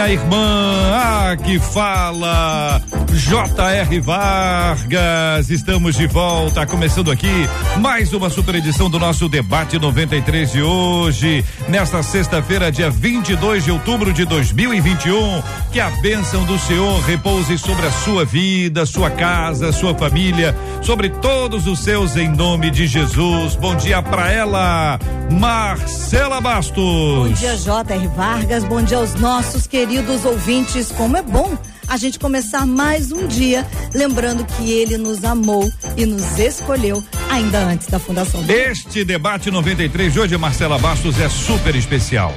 minha irmã. Ah, que fala J.R. Vargas, estamos de volta, começando aqui mais uma super edição do nosso debate 93 de hoje, nesta sexta-feira, dia 22 de outubro de 2021. Que a bênção do Senhor repouse sobre a sua vida, sua casa, sua família, sobre todos os seus em nome de Jesus. Bom dia para ela, Marcela Bastos. Bom dia, J.R. Vargas. Bom dia aos nossos queridos ouvintes. Como é bom a gente começar mais um dia, lembrando que ele nos amou e nos escolheu ainda antes da fundação. Este debate 93 de hoje, Marcela Bastos, é super especial.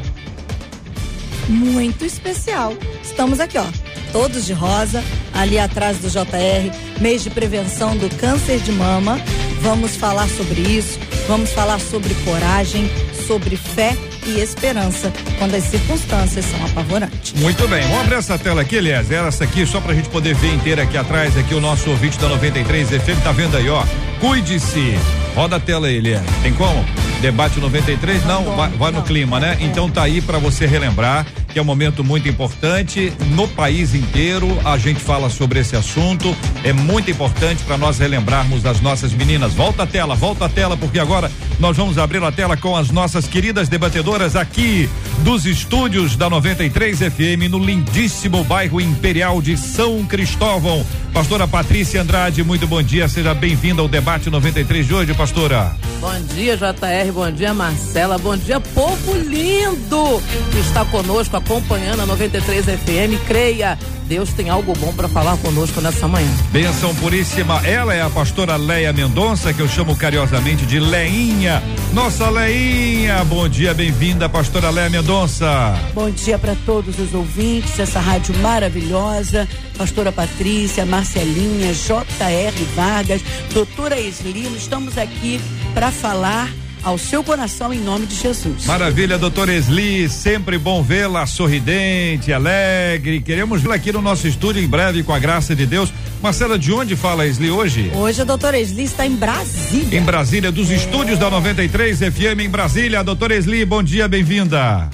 Muito especial. Estamos aqui, ó, todos de rosa, ali atrás do JR, mês de prevenção do câncer de mama. Vamos falar sobre isso, vamos falar sobre coragem, sobre fé e esperança quando as circunstâncias são apavorantes. Muito bem, vamos abrir essa tela aqui, aliás, essa aqui só pra gente poder ver inteira aqui atrás, aqui o nosso ouvinte da 93 FM tá vendo aí, ó. Cuide-se. Roda a tela aí, Elias. Tem como? Debate 93? Não, vai, vai no clima, né? Então tá aí para você relembrar que é um momento muito importante no país inteiro. A gente fala sobre esse assunto. É muito importante para nós relembrarmos das nossas meninas. Volta a tela, volta a tela, porque agora nós vamos abrir a tela com as nossas queridas debatedoras aqui dos estúdios da 93 FM no lindíssimo bairro Imperial de São Cristóvão. Pastora Patrícia Andrade, muito bom dia. Seja bem-vinda ao debate 93 de hoje, pastora. Bom dia, JR. Bom dia, Marcela. Bom dia, povo lindo que está conosco acompanhando a 93 FM. Creia, Deus tem algo bom para falar conosco nessa manhã. Benção puríssima. Ela é a pastora Leia Mendonça, que eu chamo carinhosamente de Leinha. Nossa Leinha, bom dia, bem-vinda, pastora Leia Mendonça. Bom dia para todos os ouvintes dessa rádio maravilhosa. Pastora Patrícia, Marcelinha, J.R. Vargas, doutora Eslino, estamos aqui para falar ao seu coração em nome de Jesus. Maravilha, doutora Esli, sempre bom vê-la sorridente, alegre. Queremos vê-la aqui no nosso estúdio em breve, com a graça de Deus. Marcela, de onde fala a Esli hoje? Hoje a doutora Esli está em Brasília. Em Brasília, dos é. estúdios da 93 FM em Brasília. Doutora Esli, bom dia, bem-vinda.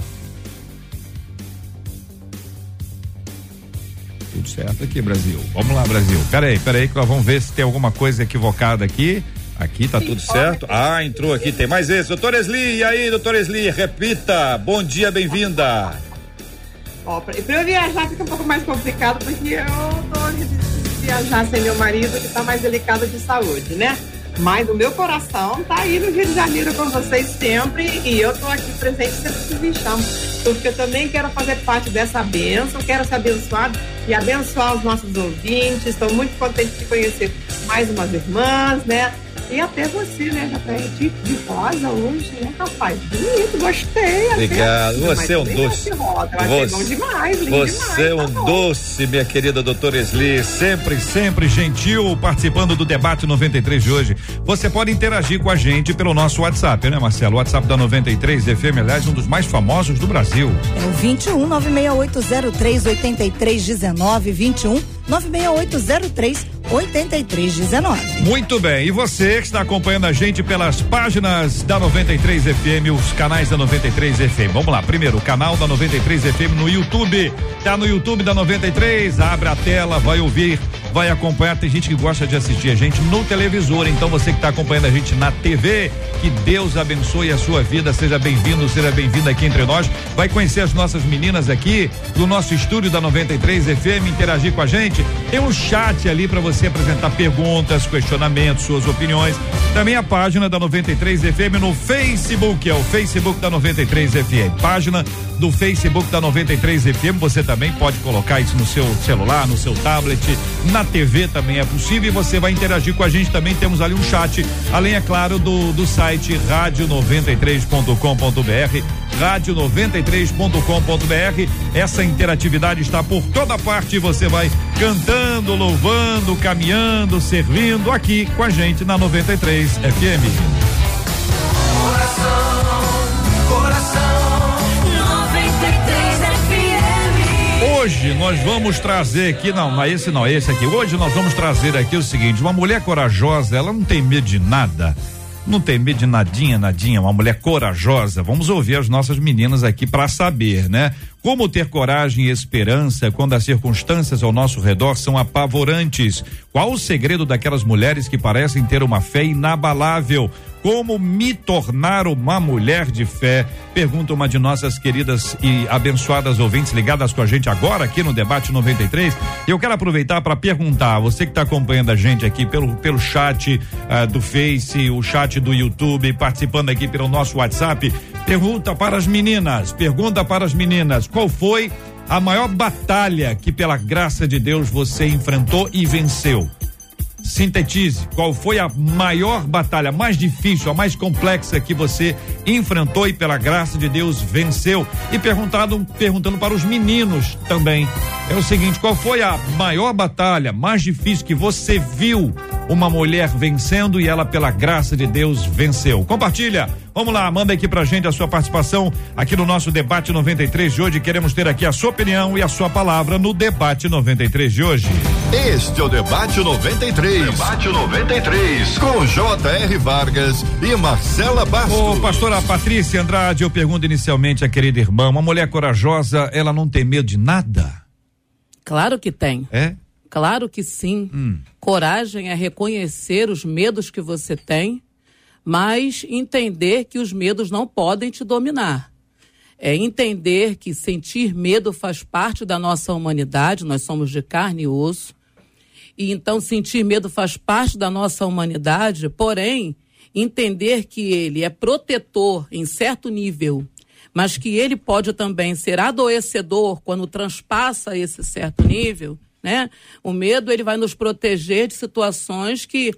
Tudo certo aqui, Brasil. Vamos lá, Brasil. Peraí, peraí, que nós vamos ver se tem alguma coisa equivocada aqui. Aqui tá tudo certo. Ah, entrou aqui, tem mais esse. Doutor Esli, e aí, doutor Esli, repita. Bom dia, bem-vinda. Ó, pra, pra eu viajar fica um pouco mais complicado, porque eu tô de viajar sem meu marido, que tá mais delicado de saúde, né? Mas o meu coração tá aí no Rio de Janeiro com vocês sempre e eu tô aqui presente sempre que me chamam. Porque eu também quero fazer parte dessa bênção, quero ser abençoado e abençoar os nossos ouvintes. Estou muito contente de conhecer mais umas irmãs, né? E até você, né, Rafael? De, de rosa hoje, né, rapaz? Bonito, gostei. Obrigado. Até. Você é um doce. Rosa. Você, bom demais, lindo você é um tá doce, minha querida doutora Esli. Sempre, sempre gentil participando do debate 93 de hoje. Você pode interagir com a gente pelo nosso WhatsApp, né, Marcelo? O WhatsApp da 93 FM, aliás, um dos mais famosos do Brasil. É o 21 96803 8319 21 96803 8319. Muito bem. E você que está acompanhando a gente pelas páginas da 93 FM, os canais da 93 FM. Vamos lá. Primeiro, o canal da 93 FM no YouTube. Tá no YouTube da 93. Abre a tela, vai ouvir vai acompanhar. Tem gente que gosta de assistir a gente no televisor. Então você que está acompanhando a gente na TV, que Deus abençoe a sua vida. Seja bem-vindo, seja bem-vinda aqui entre nós. Vai conhecer as nossas meninas aqui do nosso estúdio da 93 FM, interagir com a gente. Tem um chat ali para você apresentar perguntas, questionamentos, suas opiniões. Também a página da 93 FM no Facebook, é o Facebook da 93 FM. Página do Facebook da 93 FM. Você também pode colocar isso no seu celular, no seu tablet, na TV também é possível e você vai interagir com a gente também. Temos ali um chat, além, é claro, do, do site rádio93.com.br rádio93.com.br. Essa interatividade está por toda parte. Você vai cantando, louvando, caminhando, servindo aqui com a gente na 93 FM. Hoje nós vamos trazer aqui, não, não é esse não, é esse aqui. Hoje nós vamos trazer aqui o seguinte: uma mulher corajosa, ela não tem medo de nada não tem medo de nadinha, nadinha, uma mulher corajosa. Vamos ouvir as nossas meninas aqui para saber, né? Como ter coragem e esperança quando as circunstâncias ao nosso redor são apavorantes? Qual o segredo daquelas mulheres que parecem ter uma fé inabalável? Como me tornar uma mulher de fé? Pergunta uma de nossas queridas e abençoadas ouvintes ligadas com a gente agora aqui no Debate 93. Eu quero aproveitar para perguntar, você que está acompanhando a gente aqui pelo, pelo chat uh, do Face, o chat do YouTube, participando aqui pelo nosso WhatsApp, pergunta para as meninas, pergunta para as meninas, qual foi a maior batalha que pela graça de Deus você enfrentou e venceu? Sintetize, qual foi a maior batalha, mais difícil, a mais complexa que você enfrentou e pela graça de Deus venceu? E perguntado, perguntando para os meninos também. É o seguinte, qual foi a maior batalha, mais difícil que você viu uma mulher vencendo e ela pela graça de Deus venceu? Compartilha Vamos lá, manda aqui pra gente a sua participação aqui no nosso debate 93 de hoje. Queremos ter aqui a sua opinião e a sua palavra no debate 93 de hoje. Este é o debate 93. Debate 93 com J.R. Vargas e Marcela Bastos. Ô, pastora Patrícia Andrade, eu pergunto inicialmente a querida irmã, uma mulher corajosa, ela não tem medo de nada? Claro que tem. É? Claro que sim. Hum. Coragem é reconhecer os medos que você tem mas entender que os medos não podem te dominar. É entender que sentir medo faz parte da nossa humanidade, nós somos de carne e osso. E então sentir medo faz parte da nossa humanidade, porém, entender que ele é protetor em certo nível, mas que ele pode também ser adoecedor quando transpassa esse certo nível, né? O medo ele vai nos proteger de situações que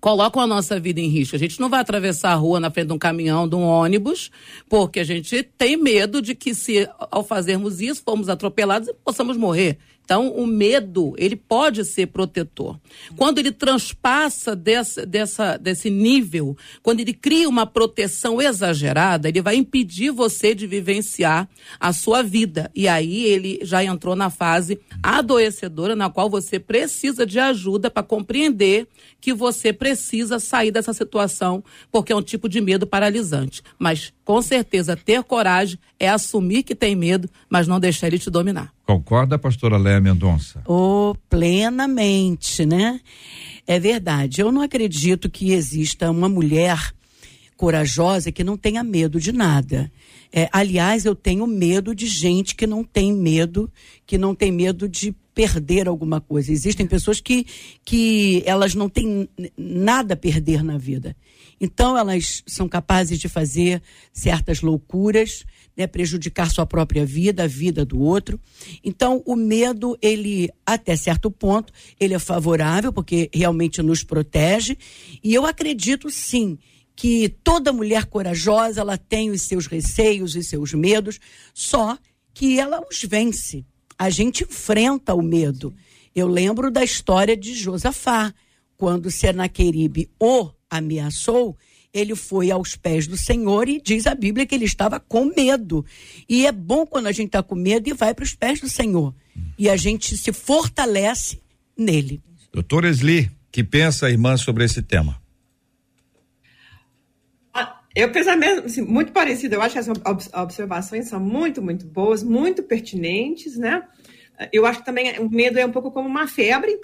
colocam a nossa vida em risco. A gente não vai atravessar a rua na frente de um caminhão, de um ônibus, porque a gente tem medo de que se ao fazermos isso, formos atropelados, possamos morrer. Então, o medo, ele pode ser protetor. Quando ele transpassa dessa, dessa, desse nível, quando ele cria uma proteção exagerada, ele vai impedir você de vivenciar a sua vida. E aí ele já entrou na fase adoecedora, na qual você precisa de ajuda para compreender que você precisa sair dessa situação, porque é um tipo de medo paralisante. Mas, com certeza, ter coragem é assumir que tem medo, mas não deixar ele te dominar. Concorda, pastora Léa Mendonça? Oh, plenamente, né? É verdade. Eu não acredito que exista uma mulher corajosa que não tenha medo de nada. É, aliás, eu tenho medo de gente que não tem medo, que não tem medo de perder alguma coisa. Existem pessoas que, que elas não têm nada a perder na vida. Então, elas são capazes de fazer certas loucuras, né, prejudicar sua própria vida, a vida do outro. Então, o medo, ele, até certo ponto, ele é favorável, porque realmente nos protege. E eu acredito, sim, que toda mulher corajosa, ela tem os seus receios e seus medos, só que ela os vence. A gente enfrenta o medo. Eu lembro da história de Josafá, quando Senaqueribe o ameaçou, ele foi aos pés do Senhor e diz a Bíblia que ele estava com medo. E é bom quando a gente está com medo e vai para os pés do Senhor. E a gente se fortalece nele. Doutor Esli, que pensa a irmã sobre esse tema? Ah, eu penso mesmo, assim, muito parecido. Eu acho que as observações são muito, muito boas, muito pertinentes, né? Eu acho que também o medo é um pouco como uma febre,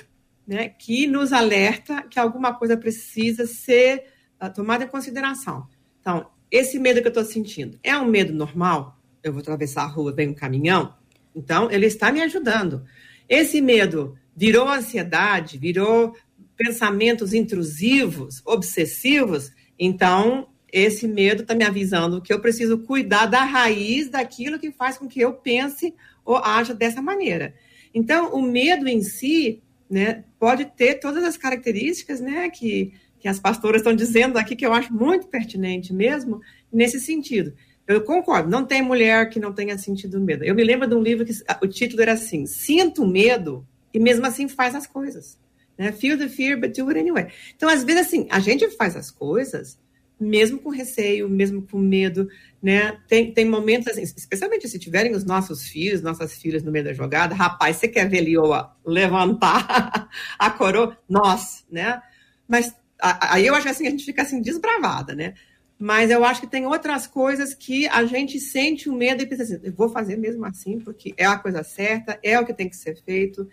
né? Que nos alerta que alguma coisa precisa ser tomada em consideração. Então, esse medo que eu estou sentindo é um medo normal? Eu vou atravessar a rua, vem um caminhão? Então, ele está me ajudando. Esse medo virou ansiedade, virou pensamentos intrusivos, obsessivos, então esse medo está me avisando que eu preciso cuidar da raiz daquilo que faz com que eu pense ou haja dessa maneira. Então, o medo em si, né, pode ter todas as características, né, que, que as pastoras estão dizendo aqui, que eu acho muito pertinente mesmo, nesse sentido. Eu concordo, não tem mulher que não tenha sentido medo. Eu me lembro de um livro que o título era assim: Sinto medo e mesmo assim faz as coisas. Né? Feel the fear, but do it anyway. Então, às vezes, assim, a gente faz as coisas mesmo com receio, mesmo com medo, né? Tem, tem momentos assim, especialmente se tiverem os nossos filhos, nossas filhas no meio da jogada, rapaz, você quer ver Lioa levantar a coroa? Nós, né? Mas aí eu acho que assim, a gente fica assim desbravada, né? Mas eu acho que tem outras coisas que a gente sente o medo e pensa assim, eu vou fazer mesmo assim, porque é a coisa certa, é o que tem que ser feito.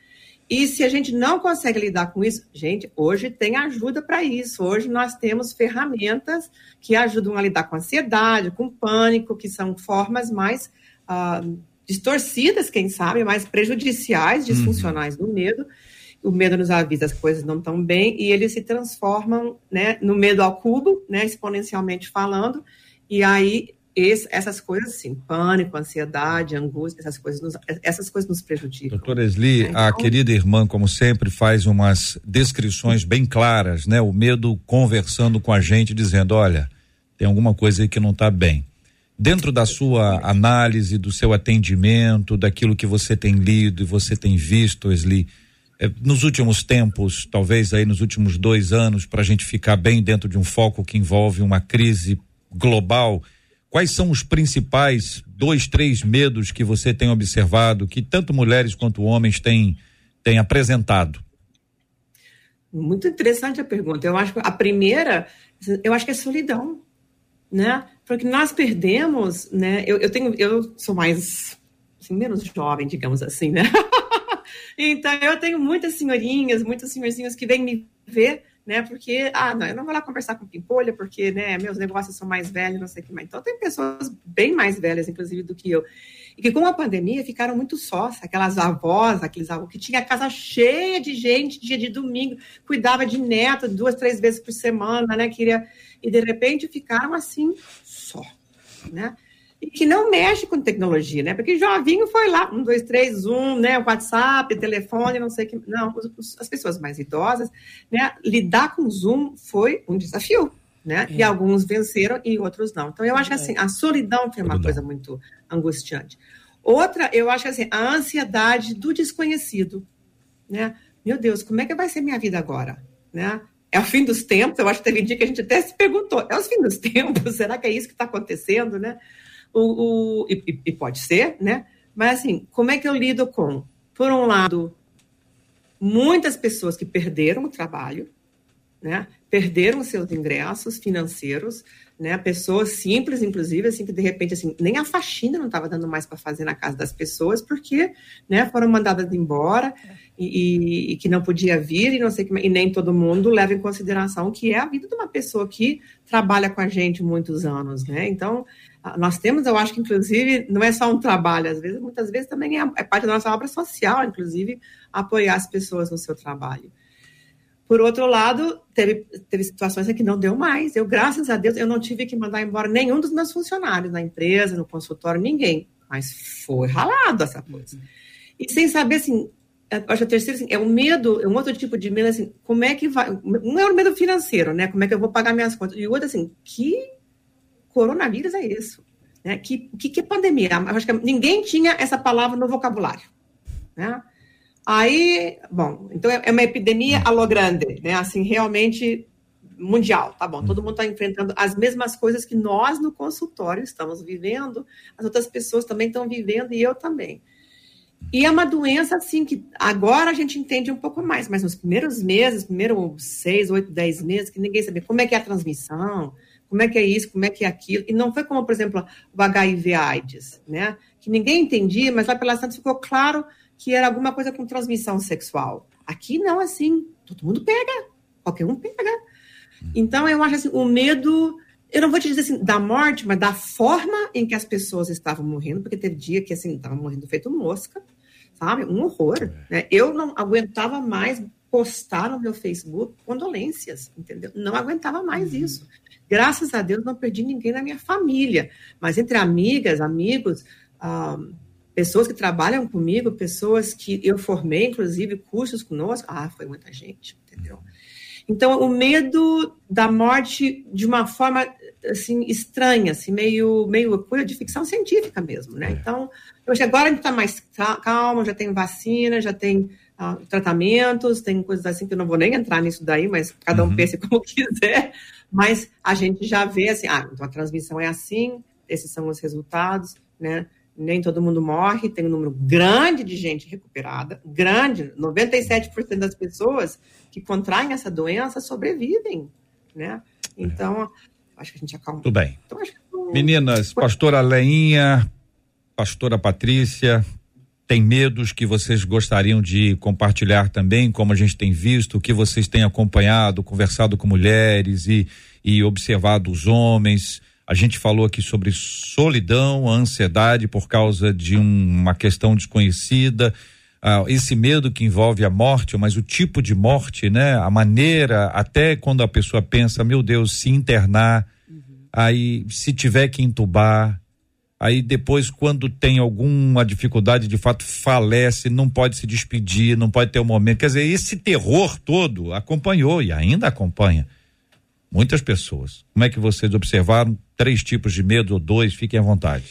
E se a gente não consegue lidar com isso, gente, hoje tem ajuda para isso. Hoje nós temos ferramentas que ajudam a lidar com ansiedade, com pânico, que são formas mais uh, distorcidas, quem sabe, mais prejudiciais, uhum. disfuncionais uhum. do medo o medo nos avisa as coisas não estão bem e eles se transformam né, no medo ao cubo, né, exponencialmente falando, e aí esse, essas coisas, assim, pânico, ansiedade, angústia, essas coisas nos, essas coisas nos prejudicam. Doutora Esli, então... a querida irmã, como sempre, faz umas descrições bem claras, né? O medo conversando com a gente, dizendo, olha, tem alguma coisa aí que não está bem. Dentro da sua análise, do seu atendimento, daquilo que você tem lido e você tem visto, Esli, nos últimos tempos, talvez aí nos últimos dois anos, para a gente ficar bem dentro de um foco que envolve uma crise global, quais são os principais dois, três medos que você tem observado, que tanto mulheres quanto homens têm, têm apresentado? Muito interessante a pergunta. Eu acho que a primeira, eu acho que é solidão, né? Porque nós perdemos, né? Eu, eu tenho, eu sou mais, assim, menos jovem, digamos assim, né? Então, eu tenho muitas senhorinhas, muitos senhorzinhos que vêm me ver, né? Porque, ah, não, eu não vou lá conversar com pimpolha, porque, né, meus negócios são mais velhos, não sei o que mais. Então, tem pessoas bem mais velhas, inclusive, do que eu. E que com a pandemia ficaram muito sós, aquelas avós, aqueles avós que tinha a casa cheia de gente, dia de domingo, cuidava de neto duas, três vezes por semana, né? Queria... E de repente ficaram assim, só, né? E que não mexe com tecnologia, né? Porque jovinho foi lá, um, dois, três, um, né? WhatsApp, telefone, não sei o que. Não, as pessoas mais idosas, né? Lidar com Zoom foi um desafio, né? É. E alguns venceram e outros não. Então, eu acho que assim, a solidão foi uma coisa muito angustiante. Outra, eu acho que assim, a ansiedade do desconhecido, né? Meu Deus, como é que vai ser minha vida agora, né? É o fim dos tempos, eu acho que teve um dia que a gente até se perguntou, é o fim dos tempos? Será que é isso que está acontecendo, né? O, o e, e, pode ser, né? Mas assim, como é que eu lido com, por um lado, muitas pessoas que perderam o trabalho, né? Perderam seus ingressos financeiros, né? Pessoas simples, inclusive, assim, que de repente, assim, nem a faxina não estava dando mais para fazer na casa das pessoas, porque, né, foram mandadas embora e, e, e, que não podia vir e não sei que, e nem todo mundo leva em consideração que é a vida de uma pessoa que trabalha com a gente muitos anos, né? Então, nós temos, eu acho que, inclusive, não é só um trabalho, às vezes, muitas vezes também é, é parte da nossa obra social, inclusive, apoiar as pessoas no seu trabalho. Por outro lado, teve, teve situações em que não deu mais. Eu, graças a Deus, eu não tive que mandar embora nenhum dos meus funcionários na empresa, no consultório, ninguém. Mas foi ralado essa coisa. E sem saber, assim, acho que a terceira, assim, é o medo, é um outro tipo de medo, assim, como é que vai... Um é o medo financeiro, né? Como é que eu vou pagar minhas contas? E o outro, assim, que coronavírus é isso. Né? Que, que, que pandemia? Eu acho que ninguém tinha essa palavra no vocabulário. Né? Aí, bom, então é, é uma epidemia a lo grande, né? Assim, realmente mundial, tá bom? Todo mundo está enfrentando as mesmas coisas que nós no consultório estamos vivendo, as outras pessoas também estão vivendo e eu também. E é uma doença, assim, que agora a gente entende um pouco mais, mas nos primeiros meses, primeiros seis, oito, dez meses, que ninguém sabia como é que é a transmissão, como é que é isso, como é que é aquilo. E não foi como, por exemplo, o HIV AIDS, né? Que ninguém entendia, mas lá pela Santa ficou claro que era alguma coisa com transmissão sexual. Aqui não, assim, todo mundo pega, qualquer um pega. Então, eu acho assim, o medo, eu não vou te dizer assim, da morte, mas da forma em que as pessoas estavam morrendo, porque teve dia que, assim, estavam morrendo feito mosca, sabe? Um horror, né? Eu não aguentava mais postar no meu Facebook condolências, entendeu? Não aguentava mais uhum. isso. Graças a Deus não perdi ninguém na minha família, mas entre amigas, amigos, ah, pessoas que trabalham comigo, pessoas que eu formei, inclusive, cursos conosco, ah, foi muita gente, entendeu? Então, o medo da morte de uma forma assim estranha, assim meio meio coisa de ficção científica mesmo, né? É. Então, que agora a gente está mais calmo, já tem vacina, já tem uh, tratamentos, tem coisas assim que eu não vou nem entrar nisso daí, mas cada um uhum. pense como quiser. Mas a gente já vê assim, ah, então a transmissão é assim, esses são os resultados, né? Nem todo mundo morre, tem um número grande de gente recuperada, grande, 97% das pessoas que contraem essa doença sobrevivem, né? Então, acho que a gente acalma. Tudo bem. Então, que... Meninas, pastora Leinha, pastora Patrícia, tem medos que vocês gostariam de compartilhar também, como a gente tem visto, que vocês têm acompanhado, conversado com mulheres e, e observado os homens. A gente falou aqui sobre solidão, ansiedade por causa de um, uma questão desconhecida, ah, esse medo que envolve a morte, mas o tipo de morte, né? A maneira, até quando a pessoa pensa, meu Deus, se internar, uhum. aí se tiver que entubar, aí depois quando tem alguma dificuldade de fato falece, não pode se despedir, não pode ter um momento, quer dizer, esse terror todo acompanhou e ainda acompanha muitas pessoas. Como é que vocês observaram três tipos de medo ou dois? Fiquem à vontade.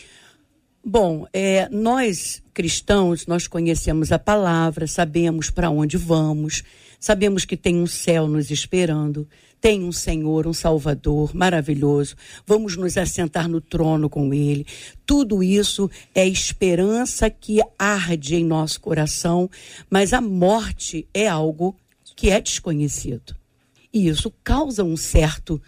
Bom, é, nós cristãos, nós conhecemos a palavra, sabemos para onde vamos, sabemos que tem um céu nos esperando, tem um Senhor, um Salvador maravilhoso. Vamos nos assentar no trono com Ele. Tudo isso é esperança que arde em nosso coração, mas a morte é algo que é desconhecido. E isso causa um certo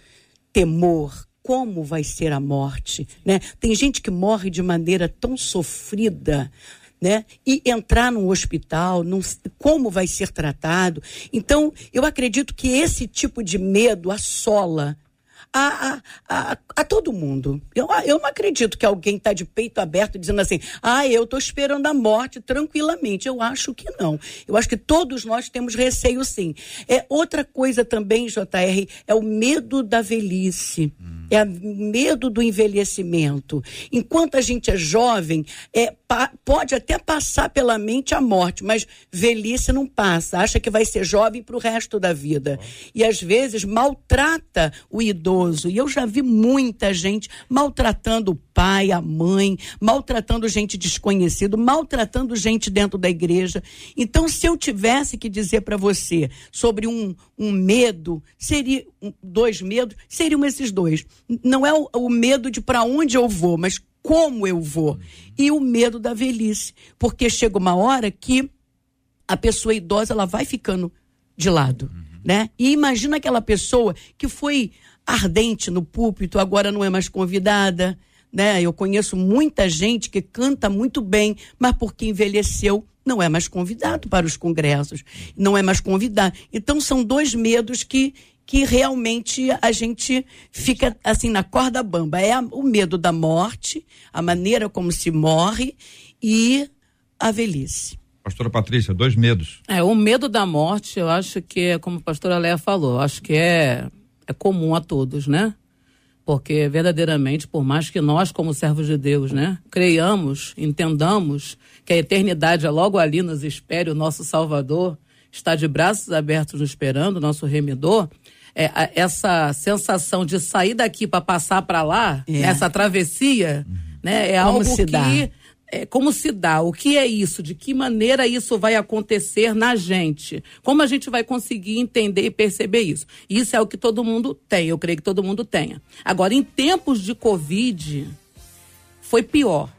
temor. Como vai ser a morte? Né? Tem gente que morre de maneira tão sofrida, né? E entrar num hospital, num, como vai ser tratado. Então, eu acredito que esse tipo de medo assola a, a, a, a todo mundo. Eu, eu não acredito que alguém está de peito aberto dizendo assim, ah, eu estou esperando a morte tranquilamente. Eu acho que não. Eu acho que todos nós temos receio sim. É outra coisa também, JR, é o medo da velhice. Hum é medo do envelhecimento. Enquanto a gente é jovem, é, pode até passar pela mente a morte, mas velhice não passa. Acha que vai ser jovem para o resto da vida. E às vezes maltrata o idoso. E eu já vi muita gente maltratando o pai, a mãe, maltratando gente desconhecida, maltratando gente dentro da igreja. Então, se eu tivesse que dizer para você sobre um, um medo, seria um, dois medos, seriam esses dois. Não é o, o medo de para onde eu vou, mas como eu vou. E o medo da velhice, porque chega uma hora que a pessoa idosa ela vai ficando de lado, né? E imagina aquela pessoa que foi ardente no púlpito, agora não é mais convidada, né? Eu conheço muita gente que canta muito bem, mas porque envelheceu não é mais convidado para os congressos, não é mais convidado. Então são dois medos que que realmente a gente fica assim na corda bamba. É a, o medo da morte, a maneira como se morre e a velhice. Pastora Patrícia, dois medos. É, o medo da morte, eu acho que é, como a pastora Léa falou, acho que é, é comum a todos, né? Porque verdadeiramente, por mais que nós, como servos de Deus, né, creiamos, entendamos que a eternidade é logo ali nos espere, o nosso Salvador está de braços abertos nos esperando, o nosso remidor, é, essa sensação de sair daqui para passar para lá, é. essa travessia, né, é Como algo que dá? É, como se dá, o que é isso, de que maneira isso vai acontecer na gente, como a gente vai conseguir entender e perceber isso. Isso é o que todo mundo tem, eu creio que todo mundo tenha. Agora, em tempos de Covid, foi pior,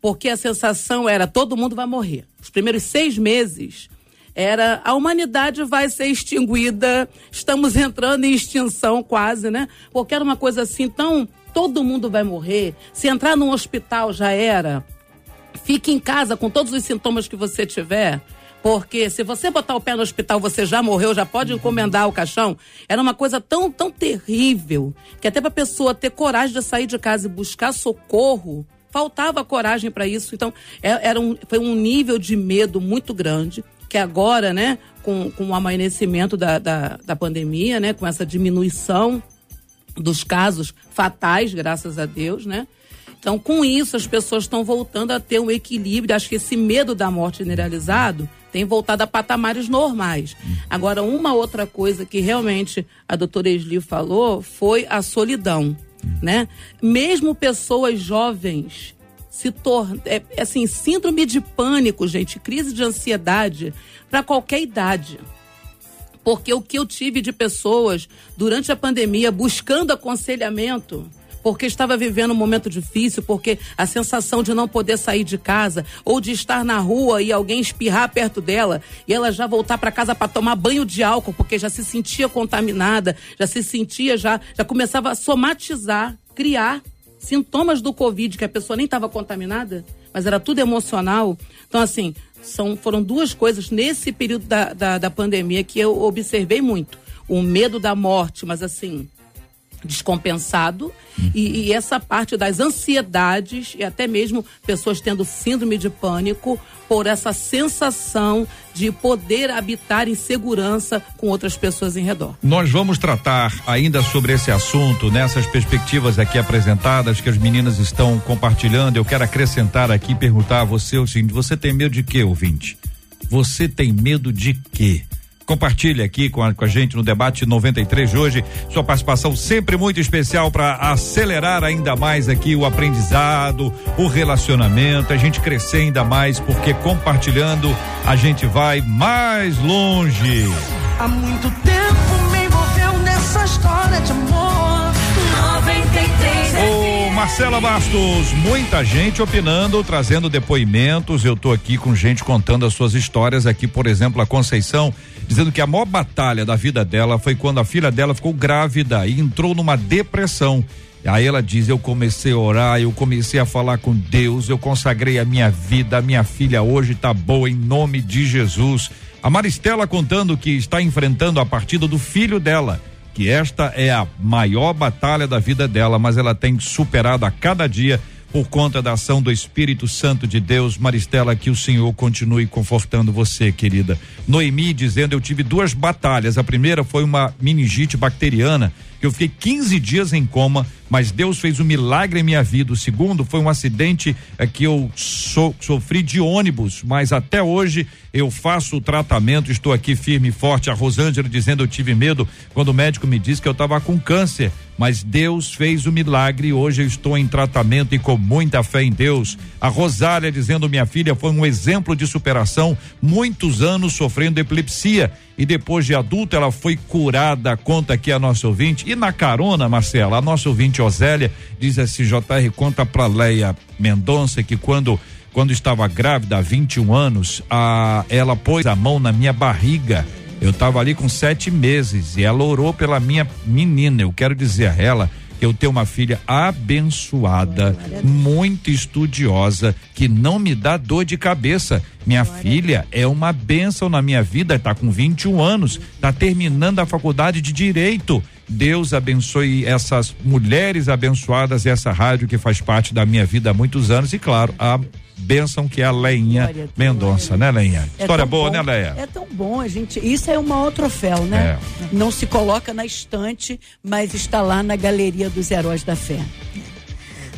porque a sensação era todo mundo vai morrer. Os primeiros seis meses era a humanidade vai ser extinguida, estamos entrando em extinção quase, né? Porque era uma coisa assim tão todo mundo vai morrer. Se entrar num hospital já era. Fique em casa com todos os sintomas que você tiver. Porque se você botar o pé no hospital, você já morreu, já pode encomendar o caixão. Era uma coisa tão, tão terrível que até para pessoa ter coragem de sair de casa e buscar socorro faltava coragem para isso. Então, é, era um, foi um nível de medo muito grande, que agora, né, com, com o amanhecimento da, da, da pandemia, né, com essa diminuição dos casos fatais, graças a Deus, né? Então, com isso, as pessoas estão voltando a ter um equilíbrio. Acho que esse medo da morte generalizado tem voltado a patamares normais. Agora, uma outra coisa que realmente a doutora Esli falou foi a solidão né? Mesmo pessoas jovens se tornam, é, assim, síndrome de pânico, gente, crise de ansiedade para qualquer idade. Porque o que eu tive de pessoas durante a pandemia buscando aconselhamento, porque estava vivendo um momento difícil, porque a sensação de não poder sair de casa ou de estar na rua e alguém espirrar perto dela e ela já voltar para casa para tomar banho de álcool, porque já se sentia contaminada, já se sentia já já começava a somatizar, criar sintomas do Covid que a pessoa nem estava contaminada, mas era tudo emocional. Então assim, são, foram duas coisas nesse período da, da, da pandemia que eu observei muito. O medo da morte, mas assim, descompensado e, e, essa parte das ansiedades e até mesmo pessoas tendo síndrome de pânico por essa sensação de poder habitar em segurança com outras pessoas em redor. Nós vamos tratar ainda sobre esse assunto nessas perspectivas aqui apresentadas que as meninas estão compartilhando. Eu quero acrescentar aqui perguntar a você o seguinte: você tem medo de quê, ouvinte? Você tem medo de quê? Compartilhe aqui com a, com a gente no debate 93 de hoje. Sua participação sempre muito especial para acelerar ainda mais aqui o aprendizado, o relacionamento, a gente crescer ainda mais, porque compartilhando a gente vai mais longe. Há muito tempo me envolveu nessa história de amor. 93 Ô Marcela Bastos, muita gente opinando, trazendo depoimentos. Eu tô aqui com gente contando as suas histórias aqui, por exemplo, a Conceição dizendo que a maior batalha da vida dela foi quando a filha dela ficou grávida e entrou numa depressão. Aí ela diz: Eu comecei a orar, eu comecei a falar com Deus, eu consagrei a minha vida, a minha filha hoje está boa em nome de Jesus. A Maristela contando que está enfrentando a partida do filho dela, que esta é a maior batalha da vida dela, mas ela tem superado a cada dia por conta da ação do Espírito Santo de Deus. Maristela, que o Senhor continue confortando você, querida. Noemi dizendo: Eu tive duas batalhas. A primeira foi uma meningite bacteriana, que eu fiquei 15 dias em coma mas Deus fez um milagre em minha vida. O segundo foi um acidente é, que eu so, sofri de ônibus, mas até hoje eu faço o tratamento, estou aqui firme e forte. A Rosângela dizendo eu tive medo quando o médico me disse que eu estava com câncer, mas Deus fez o milagre e hoje eu estou em tratamento e com muita fé em Deus. A Rosália dizendo minha filha foi um exemplo de superação, muitos anos sofrendo epilepsia e depois de adulta ela foi curada, conta aqui a nossa ouvinte. E na carona, Marcela, a nossa ouvinte Osélia diz assim: JR, conta pra Leia Mendonça que quando quando estava grávida há 21 anos, a, ela pôs a mão na minha barriga. Eu estava ali com sete meses e ela orou pela minha menina. Eu quero dizer a ela que eu tenho uma filha abençoada, muito estudiosa, que não me dá dor de cabeça. Minha filha é uma bênção na minha vida, está com 21 anos, está terminando a faculdade de direito Deus abençoe essas mulheres abençoadas e essa rádio que faz parte da minha vida há muitos anos e claro, a bênção que é a Leinha Mendonça, né, Leinha? É História boa, bom, né, Leia? É tão bom, a gente. Isso é o maior troféu, né? É. Não se coloca na estante, mas está lá na galeria dos heróis da fé.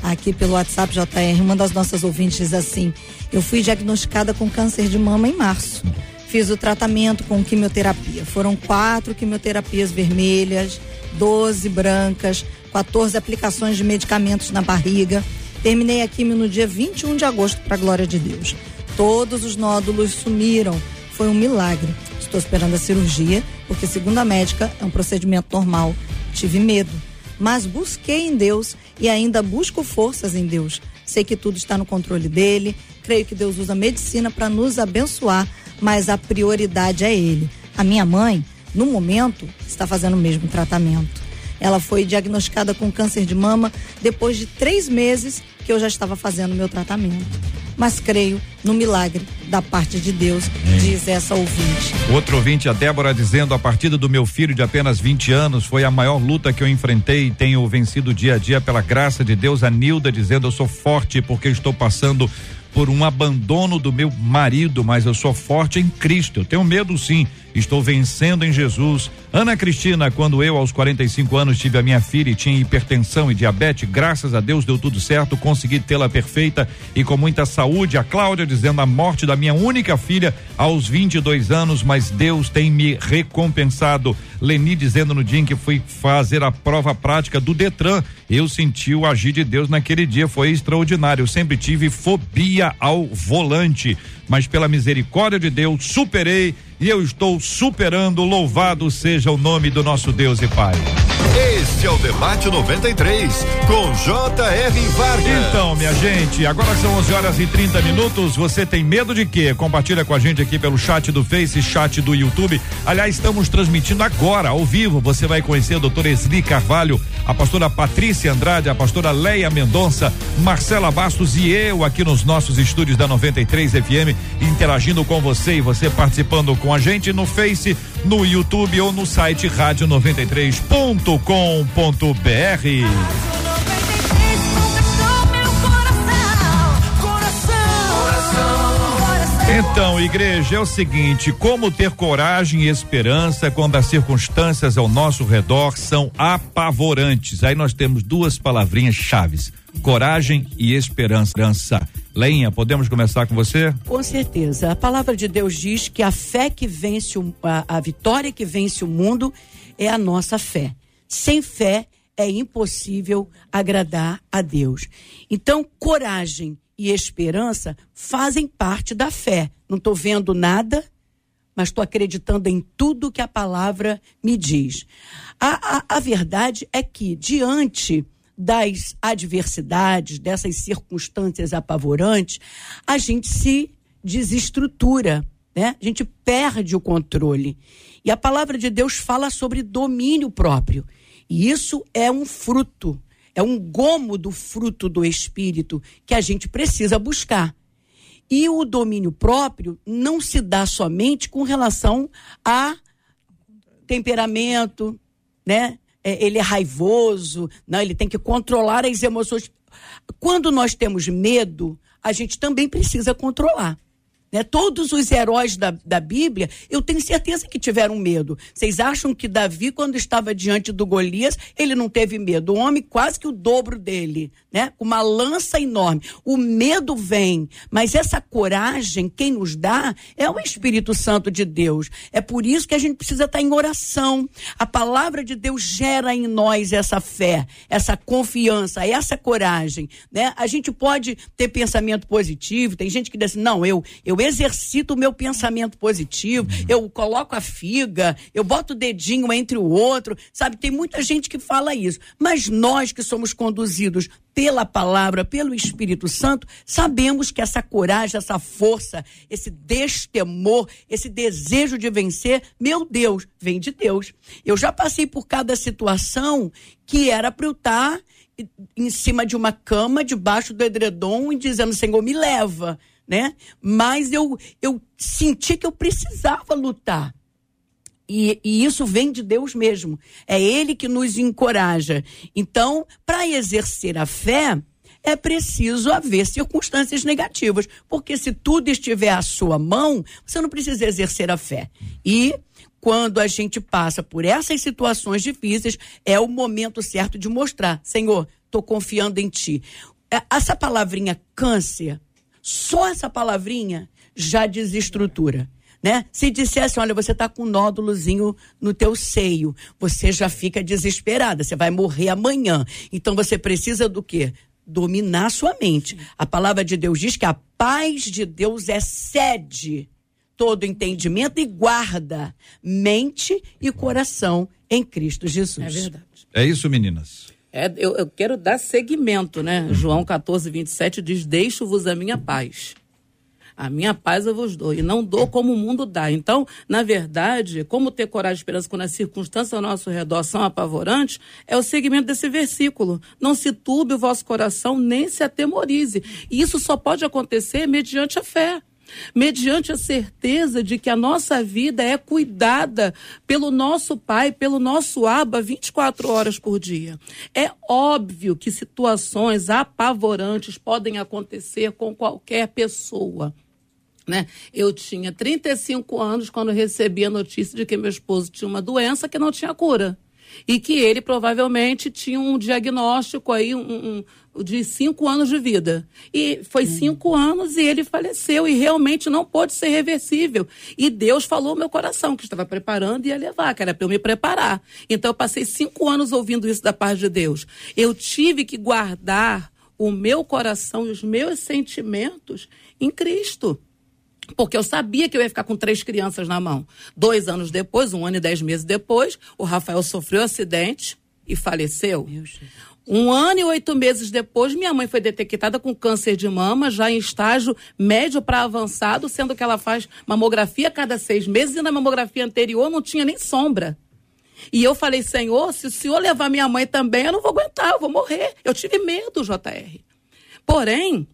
Aqui pelo WhatsApp JR, uma das nossas ouvintes diz assim: Eu fui diagnosticada com câncer de mama em março. Fiz o tratamento com quimioterapia. Foram quatro quimioterapias vermelhas 12 brancas, 14 aplicações de medicamentos na barriga. Terminei a quimio no dia 21 de agosto, para a glória de Deus. Todos os nódulos sumiram. Foi um milagre. Estou esperando a cirurgia, porque, segundo a médica, é um procedimento normal. Tive medo, mas busquei em Deus e ainda busco forças em Deus. Sei que tudo está no controle dele. Creio que Deus usa a medicina para nos abençoar, mas a prioridade é Ele. A minha mãe no momento, está fazendo o mesmo tratamento. Ela foi diagnosticada com câncer de mama depois de três meses que eu já estava fazendo o meu tratamento. mas creio no milagre da parte de Deus, diz essa ouvinte. Outro ouvinte, a Débora, dizendo: a partida do meu filho de apenas 20 anos foi a maior luta que eu enfrentei e tenho vencido dia a dia pela graça de Deus. A Nilda dizendo: eu sou forte porque estou passando por um abandono do meu marido, mas eu sou forte em Cristo. Eu tenho medo sim, estou vencendo em Jesus. Ana Cristina, quando eu aos 45 anos tive a minha filha e tinha hipertensão e diabetes, graças a Deus deu tudo certo, consegui tê-la perfeita e com muita saúde. A Cláudia dizendo a morte da minha única filha aos 22 anos, mas Deus tem me recompensado. Leni dizendo no dia em que fui fazer a prova prática do Detran, eu senti o agir de Deus naquele dia, foi extraordinário. Eu sempre tive fobia ao volante, mas pela misericórdia de Deus superei e eu estou superando. Louvado seja o nome do nosso Deus e Pai. Este é o Debate 93, com J.R. Vargas. Então, minha gente, agora são 11 horas e 30 minutos. Você tem medo de quê? Compartilha com a gente aqui pelo chat do Face, chat do YouTube. Aliás, estamos transmitindo agora, ao vivo. Você vai conhecer a doutora Esli Carvalho, a pastora Patrícia Andrade, a pastora Leia Mendonça, Marcela Bastos e eu aqui nos nossos estúdios da 93 FM, interagindo com você e você participando com a gente no Face, no YouTube ou no site rádio93.com.br. Então, igreja, é o seguinte: como ter coragem e esperança quando as circunstâncias ao nosso redor são apavorantes? Aí nós temos duas palavrinhas chaves: coragem e esperança. Leinha, podemos começar com você? Com certeza. A palavra de Deus diz que a fé que vence, o, a, a vitória que vence o mundo é a nossa fé. Sem fé é impossível agradar a Deus. Então, coragem e esperança fazem parte da fé. Não estou vendo nada, mas estou acreditando em tudo que a palavra me diz. A, a, a verdade é que, diante das adversidades, dessas circunstâncias apavorantes, a gente se desestrutura, né? A gente perde o controle. E a palavra de Deus fala sobre domínio próprio. E isso é um fruto, é um gomo do fruto do espírito que a gente precisa buscar. E o domínio próprio não se dá somente com relação a temperamento, né? é, ele é raivoso, não, ele tem que controlar as emoções. Quando nós temos medo, a gente também precisa controlar. Né? Todos os heróis da, da Bíblia, eu tenho certeza que tiveram medo. Vocês acham que Davi, quando estava diante do Golias, ele não teve medo? O homem quase que o dobro dele, né? Uma lança enorme. O medo vem, mas essa coragem, quem nos dá, é o Espírito Santo de Deus. É por isso que a gente precisa estar em oração. A palavra de Deus gera em nós essa fé, essa confiança, essa coragem, né? A gente pode ter pensamento positivo, tem gente que diz assim, não, eu, eu exercito o meu pensamento positivo, eu coloco a figa, eu boto o dedinho entre o outro, sabe? Tem muita gente que fala isso. Mas nós que somos conduzidos pela palavra, pelo Espírito Santo, sabemos que essa coragem, essa força, esse destemor, esse desejo de vencer, meu Deus, vem de Deus. Eu já passei por cada situação que era para eu estar em cima de uma cama, debaixo do edredom, e dizendo: Senhor, me leva né? Mas eu, eu senti que eu precisava lutar. E, e, isso vem de Deus mesmo. É Ele que nos encoraja. Então, para exercer a fé, é preciso haver circunstâncias negativas. Porque se tudo estiver à sua mão, você não precisa exercer a fé. E quando a gente passa por essas situações difíceis, é o momento certo de mostrar: Senhor, estou confiando em Ti. É, essa palavrinha câncer só essa palavrinha já desestrutura. Né? Se dissesse, olha, você está com um nódulozinho no teu seio, você já fica desesperada, você vai morrer amanhã. Então você precisa do quê? Dominar sua mente. A palavra de Deus diz que a paz de Deus excede todo entendimento e guarda mente e coração em Cristo Jesus. É verdade. É isso, meninas. É, eu, eu, quero dar seguimento, né? Uhum. João 14, 27 diz: Deixo-vos a minha paz. A minha paz eu vos dou, e não dou como o mundo dá. Então, na verdade, como ter coragem e esperança quando as circunstâncias ao nosso redor são apavorantes, é o segmento desse versículo. Não se turbe o vosso coração, nem se atemorize. E isso só pode acontecer mediante a fé mediante a certeza de que a nossa vida é cuidada pelo nosso Pai, pelo nosso Aba 24 horas por dia. É óbvio que situações apavorantes podem acontecer com qualquer pessoa. Né? Eu tinha 35 anos quando recebi a notícia de que meu esposo tinha uma doença que não tinha cura e que ele provavelmente tinha um diagnóstico aí um, um, de cinco anos de vida. E foi hum. cinco anos e ele faleceu e realmente não pôde ser reversível. E Deus falou ao meu coração que estava preparando e ia levar, que era para eu me preparar. Então eu passei cinco anos ouvindo isso da parte de Deus. Eu tive que guardar o meu coração e os meus sentimentos em Cristo. Porque eu sabia que eu ia ficar com três crianças na mão. Dois anos depois, um ano e dez meses depois, o Rafael sofreu um acidente e faleceu. Um ano e oito meses depois, minha mãe foi detectada com câncer de mama, já em estágio médio para avançado, sendo que ela faz mamografia a cada seis meses e na mamografia anterior não tinha nem sombra. E eu falei, Senhor, se o Senhor levar minha mãe também, eu não vou aguentar, eu vou morrer. Eu tive medo, JR. Porém,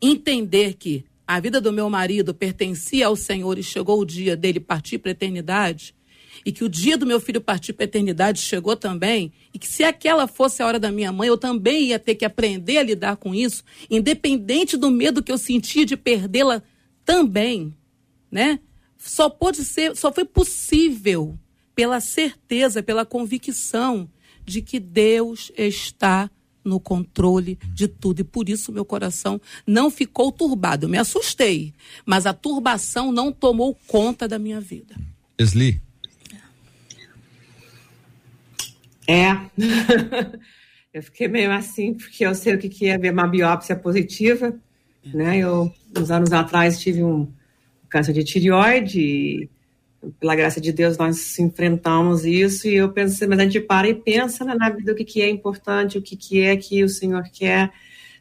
entender que a vida do meu marido pertencia ao Senhor e chegou o dia dele partir para a eternidade, e que o dia do meu filho partir para a eternidade chegou também, e que se aquela fosse a hora da minha mãe, eu também ia ter que aprender a lidar com isso, independente do medo que eu sentia de perdê-la também, né? Só pode ser, só foi possível pela certeza, pela convicção de que Deus está no controle de tudo. E por isso meu coração não ficou turbado. Eu me assustei, mas a turbação não tomou conta da minha vida. Esli. É. eu fiquei meio assim, porque eu sei o que, que é ver uma biópsia positiva. Né? Eu, uns anos atrás, tive um câncer de tireoide pela graça de Deus, nós enfrentamos isso e eu pensei, mas a gente para e pensa né, na vida o que, que é importante, o que, que é que o Senhor quer.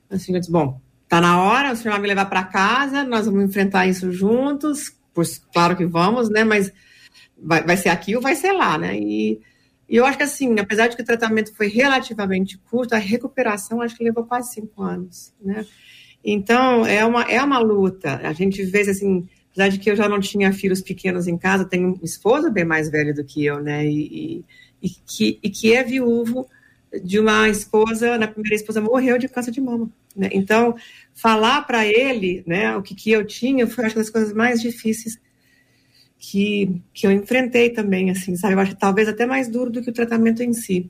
O Senhor diz, bom, tá na hora, o Senhor vai me levar para casa, nós vamos enfrentar isso juntos, por, claro que vamos, né, mas vai, vai ser aqui ou vai ser lá, né, e, e eu acho que assim, apesar de que o tratamento foi relativamente curto, a recuperação acho que levou quase cinco anos, né, então é uma, é uma luta, a gente vê assim, apesar de que eu já não tinha filhos pequenos em casa, tenho um esposo bem mais velho do que eu, né? E, e, e, que, e que é viúvo de uma esposa, na primeira esposa morreu de câncer de mama. Né? Então, falar para ele né, o que, que eu tinha foi uma das coisas mais difíceis que, que eu enfrentei também, assim, sabe? Eu acho talvez até mais duro do que o tratamento em si.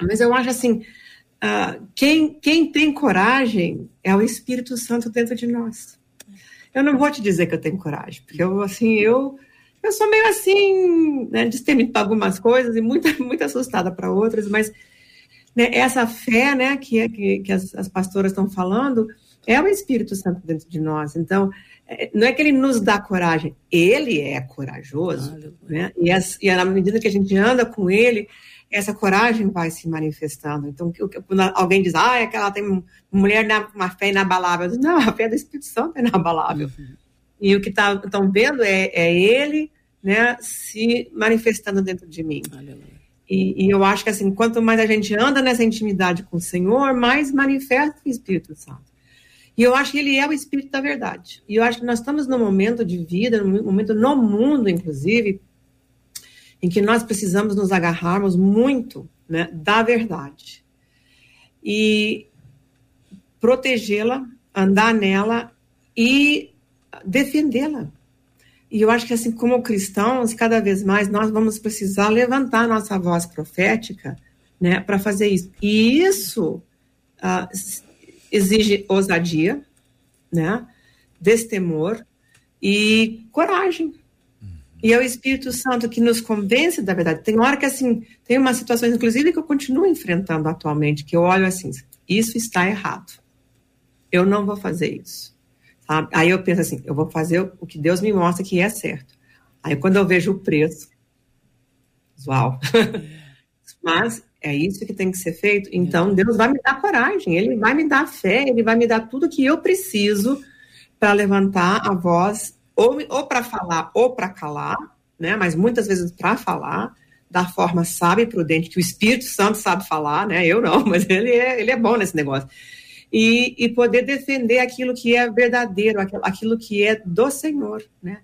Mas eu acho assim, uh, quem, quem tem coragem é o Espírito Santo dentro de nós. Eu não vou te dizer que eu tenho coragem, porque eu, assim, eu, eu sou meio assim, né, destemido para algumas coisas e muito, muito assustada para outras, mas né, essa fé, né, que, é, que, que as, as pastoras estão falando, é o Espírito Santo dentro de nós. Então, é, não é que ele nos dá coragem, ele é corajoso, né? E, as, e na medida que a gente anda com ele, essa coragem vai se manifestando. Então, quando alguém diz, ah, é que ela tem mulher na, uma fé inabalável, eu digo, não, a fé do Espírito Santo é inabalável. Uhum. E o que estão tá, vendo é, é ele né, se manifestando dentro de mim. E, e, eu acho que assim, quanto mais a gente anda nessa intimidade com o Senhor, mais manifesta o Espírito Santo. E eu acho que ele é o Espírito da verdade. E eu acho que nós estamos num momento de vida, num momento no mundo, inclusive, em que nós precisamos nos agarrarmos muito né, da verdade e protegê-la, andar nela e defendê-la. E eu acho que assim como cristãos, cada vez mais nós vamos precisar levantar nossa voz profética, né, para fazer isso. E isso uh, exige ousadia, né, destemor e coragem, e é o Espírito Santo que nos convence da verdade. Tem hora que, assim, tem umas situações, inclusive, que eu continuo enfrentando atualmente, que eu olho assim, isso está errado. Eu não vou fazer isso. Sabe? Aí eu penso assim, eu vou fazer o que Deus me mostra que é certo. Aí quando eu vejo o preço, uau. Mas é isso que tem que ser feito. Então Deus vai me dar coragem, Ele vai me dar fé, Ele vai me dar tudo que eu preciso para levantar a voz, ou, ou para falar ou para calar, né? Mas muitas vezes para falar da forma sábia e prudente que o Espírito Santo sabe falar, né? Eu não, mas ele é, ele é bom nesse negócio. E, e poder defender aquilo que é verdadeiro, aquilo, que é do Senhor, né?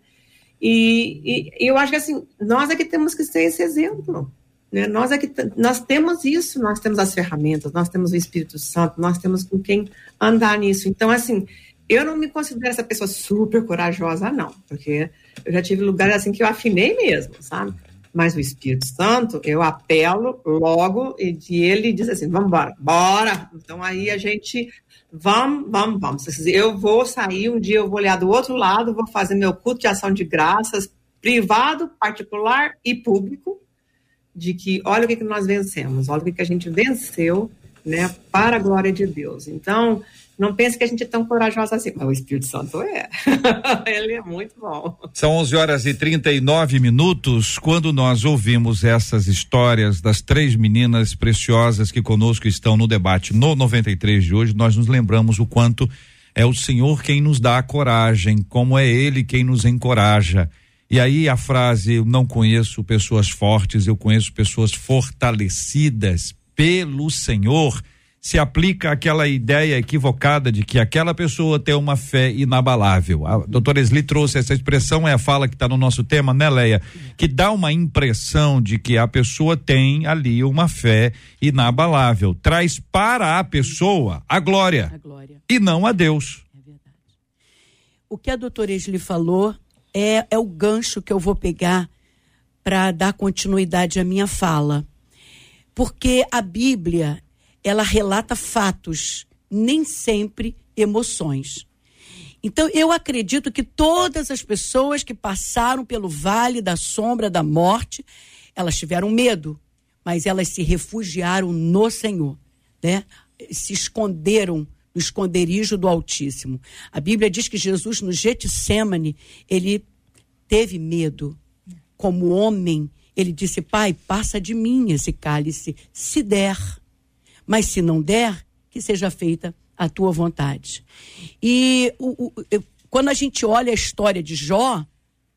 E, e, eu acho que assim, nós é que temos que ser esse exemplo. Né? Nós é que nós temos isso, nós temos as ferramentas, nós temos o Espírito Santo, nós temos com quem andar nisso. Então, assim, eu não me considero essa pessoa super corajosa, não, porque eu já tive lugares assim que eu afinei mesmo, sabe? Mas o Espírito Santo, eu apelo logo e ele diz assim: vamos embora, bora. Então aí a gente vamos, vamos, vamos. Eu vou sair um dia, eu vou olhar do outro lado, vou fazer meu culto de ação de graças, privado, particular e público, de que olha o que, que nós vencemos, olha o que, que a gente venceu, né, para a glória de Deus. Então, não pense que a gente é tão corajosa assim, mas o Espírito Santo é. Ele é muito bom. São 11 horas e 39 minutos. Quando nós ouvimos essas histórias das três meninas preciosas que conosco estão no debate no 93 de hoje, nós nos lembramos o quanto é o Senhor quem nos dá a coragem, como é Ele quem nos encoraja. E aí a frase: Eu não conheço pessoas fortes, eu conheço pessoas fortalecidas pelo Senhor se aplica aquela ideia equivocada de que aquela pessoa tem uma fé inabalável. A doutora Esli trouxe essa expressão, é a fala que está no nosso tema, né, Leia? Que dá uma impressão de que a pessoa tem ali uma fé inabalável. Traz para a pessoa a glória, a glória. e não a Deus. É verdade. O que a doutora Esli falou é, é o gancho que eu vou pegar para dar continuidade à minha fala. Porque a Bíblia, ela relata fatos, nem sempre emoções. Então, eu acredito que todas as pessoas que passaram pelo vale da sombra da morte, elas tiveram medo, mas elas se refugiaram no Senhor, né? Se esconderam no esconderijo do Altíssimo. A Bíblia diz que Jesus no Getsemane, ele teve medo. Como homem, ele disse: "Pai, passa de mim esse cálice, se der". Mas se não der, que seja feita a tua vontade. E o, o, quando a gente olha a história de Jó,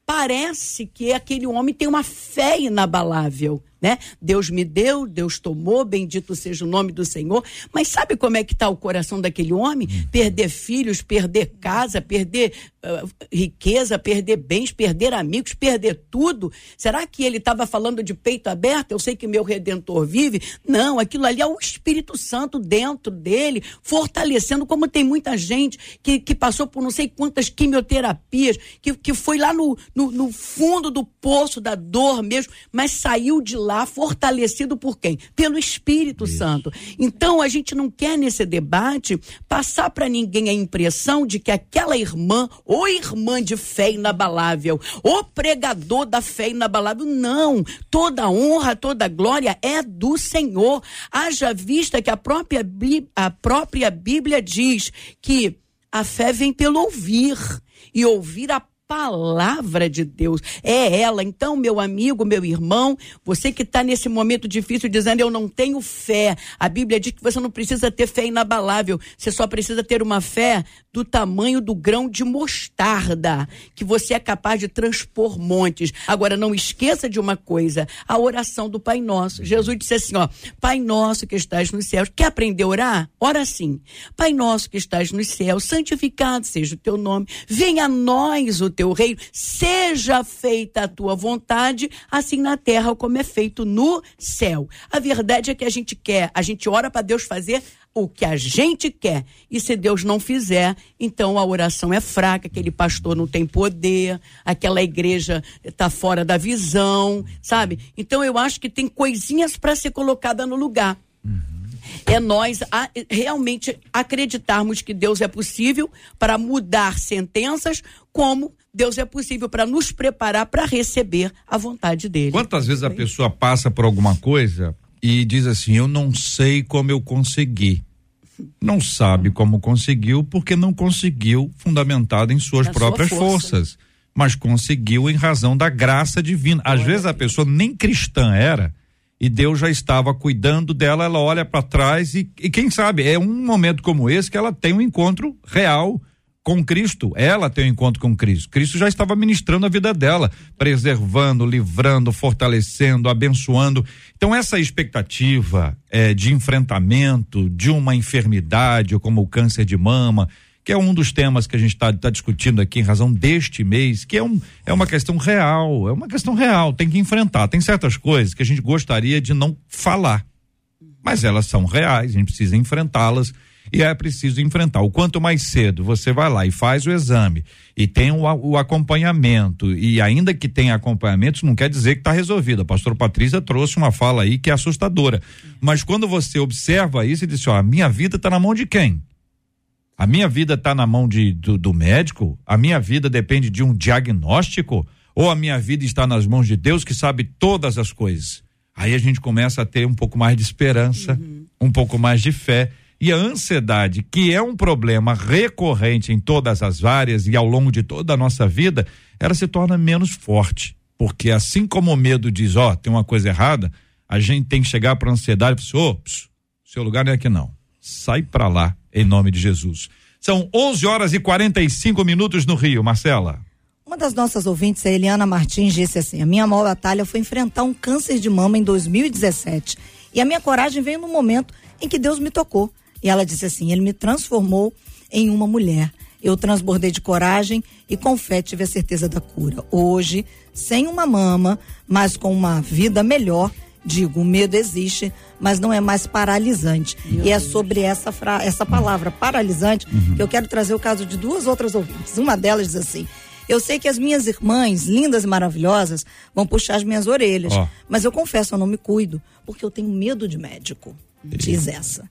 parece que aquele homem tem uma fé inabalável né? Deus me deu, Deus tomou, bendito seja o nome do Senhor. Mas sabe como é que está o coração daquele homem? Hum. Perder filhos, perder casa, perder uh, riqueza, perder bens, perder amigos, perder tudo. Será que ele estava falando de peito aberto? Eu sei que meu redentor vive. Não, aquilo ali é o Espírito Santo dentro dele, fortalecendo, como tem muita gente que, que passou por não sei quantas quimioterapias, que, que foi lá no, no, no fundo do poço da dor mesmo, mas saiu de lá lá fortalecido por quem? Pelo Espírito Isso. Santo. Então a gente não quer nesse debate passar para ninguém a impressão de que aquela irmã, ou irmã de fé inabalável, o pregador da fé inabalável, não. Toda honra, toda glória é do Senhor. Haja vista que a própria, a própria Bíblia diz que a fé vem pelo ouvir e ouvir a palavra de Deus. É ela. Então, meu amigo, meu irmão, você que está nesse momento difícil dizendo eu não tenho fé. A Bíblia diz que você não precisa ter fé inabalável. Você só precisa ter uma fé do tamanho do grão de mostarda, que você é capaz de transpor montes. Agora, não esqueça de uma coisa: a oração do Pai Nosso. Jesus disse assim: ó, Pai Nosso que estás nos céus. Quer aprender a orar? Ora sim. Pai Nosso que estás nos céus, santificado seja o teu nome. Venha a nós o teu reino, seja feita a tua vontade, assim na terra como é feito no céu. A verdade é que a gente quer, a gente ora para Deus fazer o que a gente quer. E se Deus não fizer, então a oração é fraca, aquele pastor não tem poder, aquela igreja está fora da visão, sabe? Então eu acho que tem coisinhas para ser colocada no lugar. Uhum é nós a, realmente acreditarmos que Deus é possível para mudar sentenças, como Deus é possível para nos preparar para receber a vontade dele. Quantas vezes a pessoa passa por alguma coisa e diz assim: Eu não sei como eu consegui. Não sabe como conseguiu, porque não conseguiu fundamentado em suas próprias força. forças, mas conseguiu em razão da graça divina. Às vezes a pessoa nem cristã era, e Deus já estava cuidando dela, ela olha para trás e, e, quem sabe é um momento como esse que ela tem um encontro real com Cristo, ela tem um encontro com Cristo. Cristo já estava ministrando a vida dela, preservando, livrando, fortalecendo, abençoando. Então, essa expectativa é, de enfrentamento de uma enfermidade, como o câncer de mama, que é um dos temas que a gente está tá discutindo aqui em razão deste mês, que é, um, é uma questão real, é uma questão real, tem que enfrentar. Tem certas coisas que a gente gostaria de não falar, mas elas são reais, a gente precisa enfrentá-las e é preciso enfrentar. O quanto mais cedo você vai lá e faz o exame e tem o, o acompanhamento, e ainda que tenha acompanhamento, isso não quer dizer que está resolvido. A pastora Patrícia trouxe uma fala aí que é assustadora. Mas quando você observa isso e diz: ó, a minha vida está na mão de quem? A minha vida está na mão de, do, do médico? A minha vida depende de um diagnóstico? Ou a minha vida está nas mãos de Deus que sabe todas as coisas? Aí a gente começa a ter um pouco mais de esperança, uhum. um pouco mais de fé e a ansiedade, que é um problema recorrente em todas as áreas e ao longo de toda a nossa vida, ela se torna menos forte. Porque assim como o medo diz, ó, oh, tem uma coisa errada, a gente tem que chegar para a ansiedade e falar, assim, ô, seu lugar não é aqui não. Sai para lá, em nome de Jesus. São 11 horas e 45 minutos no Rio, Marcela. Uma das nossas ouvintes, a Eliana Martins, disse assim: A minha maior batalha foi enfrentar um câncer de mama em 2017. E a minha coragem veio no momento em que Deus me tocou. E ela disse assim: Ele me transformou em uma mulher. Eu transbordei de coragem e com fé tive a certeza da cura. Hoje, sem uma mama, mas com uma vida melhor, digo, o medo existe, mas não é mais paralisante. Meu e é sobre essa, fra essa palavra, paralisante, uhum. que eu quero trazer o caso de duas outras ouvintes. Uma delas diz assim: Eu sei que as minhas irmãs, lindas e maravilhosas, vão puxar as minhas orelhas, oh. mas eu confesso, eu não me cuido, porque eu tenho medo de médico. Diz essa.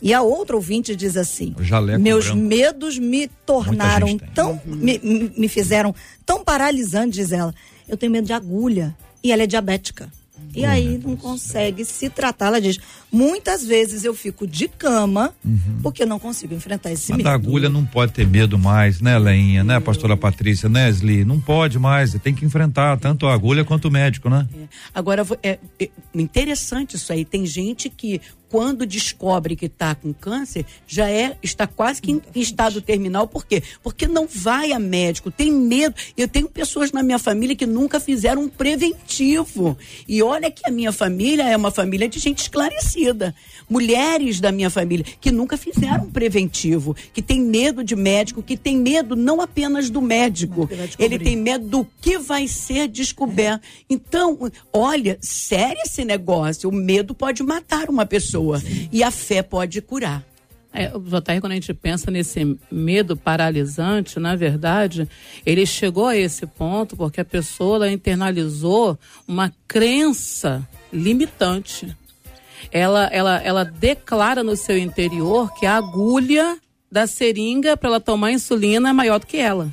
E a outra ouvinte diz assim: Meus branco. medos me tornaram tão. Me, me fizeram tão paralisante, diz ela. Eu tenho medo de agulha. E ela é diabética. E aí não consegue se tratar. Ela diz: muitas vezes eu fico de cama uhum. porque não consigo enfrentar esse Mas medo. A agulha não pode ter medo mais, né, Leinha, né, pastora Patrícia, né, Sli? Não pode mais, tem que enfrentar tanto a agulha quanto o médico, né? É. Agora, é, é interessante isso aí. Tem gente que quando descobre que está com câncer, já é está quase que em estado terminal. Por quê? Porque não vai a médico, tem medo. Eu tenho pessoas na minha família que nunca fizeram um preventivo. E olha que a minha família é uma família de gente esclarecida. Mulheres da minha família que nunca fizeram um preventivo, que tem medo de médico, que tem medo não apenas do médico, ele tem medo do que vai ser descoberto. Então, olha, sério esse negócio. O medo pode matar uma pessoa pessoa. E a fé pode curar. É, o JR, quando a gente pensa nesse medo paralisante, na verdade, ele chegou a esse ponto porque a pessoa internalizou uma crença limitante. Ela, ela, ela declara no seu interior que a agulha da seringa para ela tomar insulina é maior do que ela.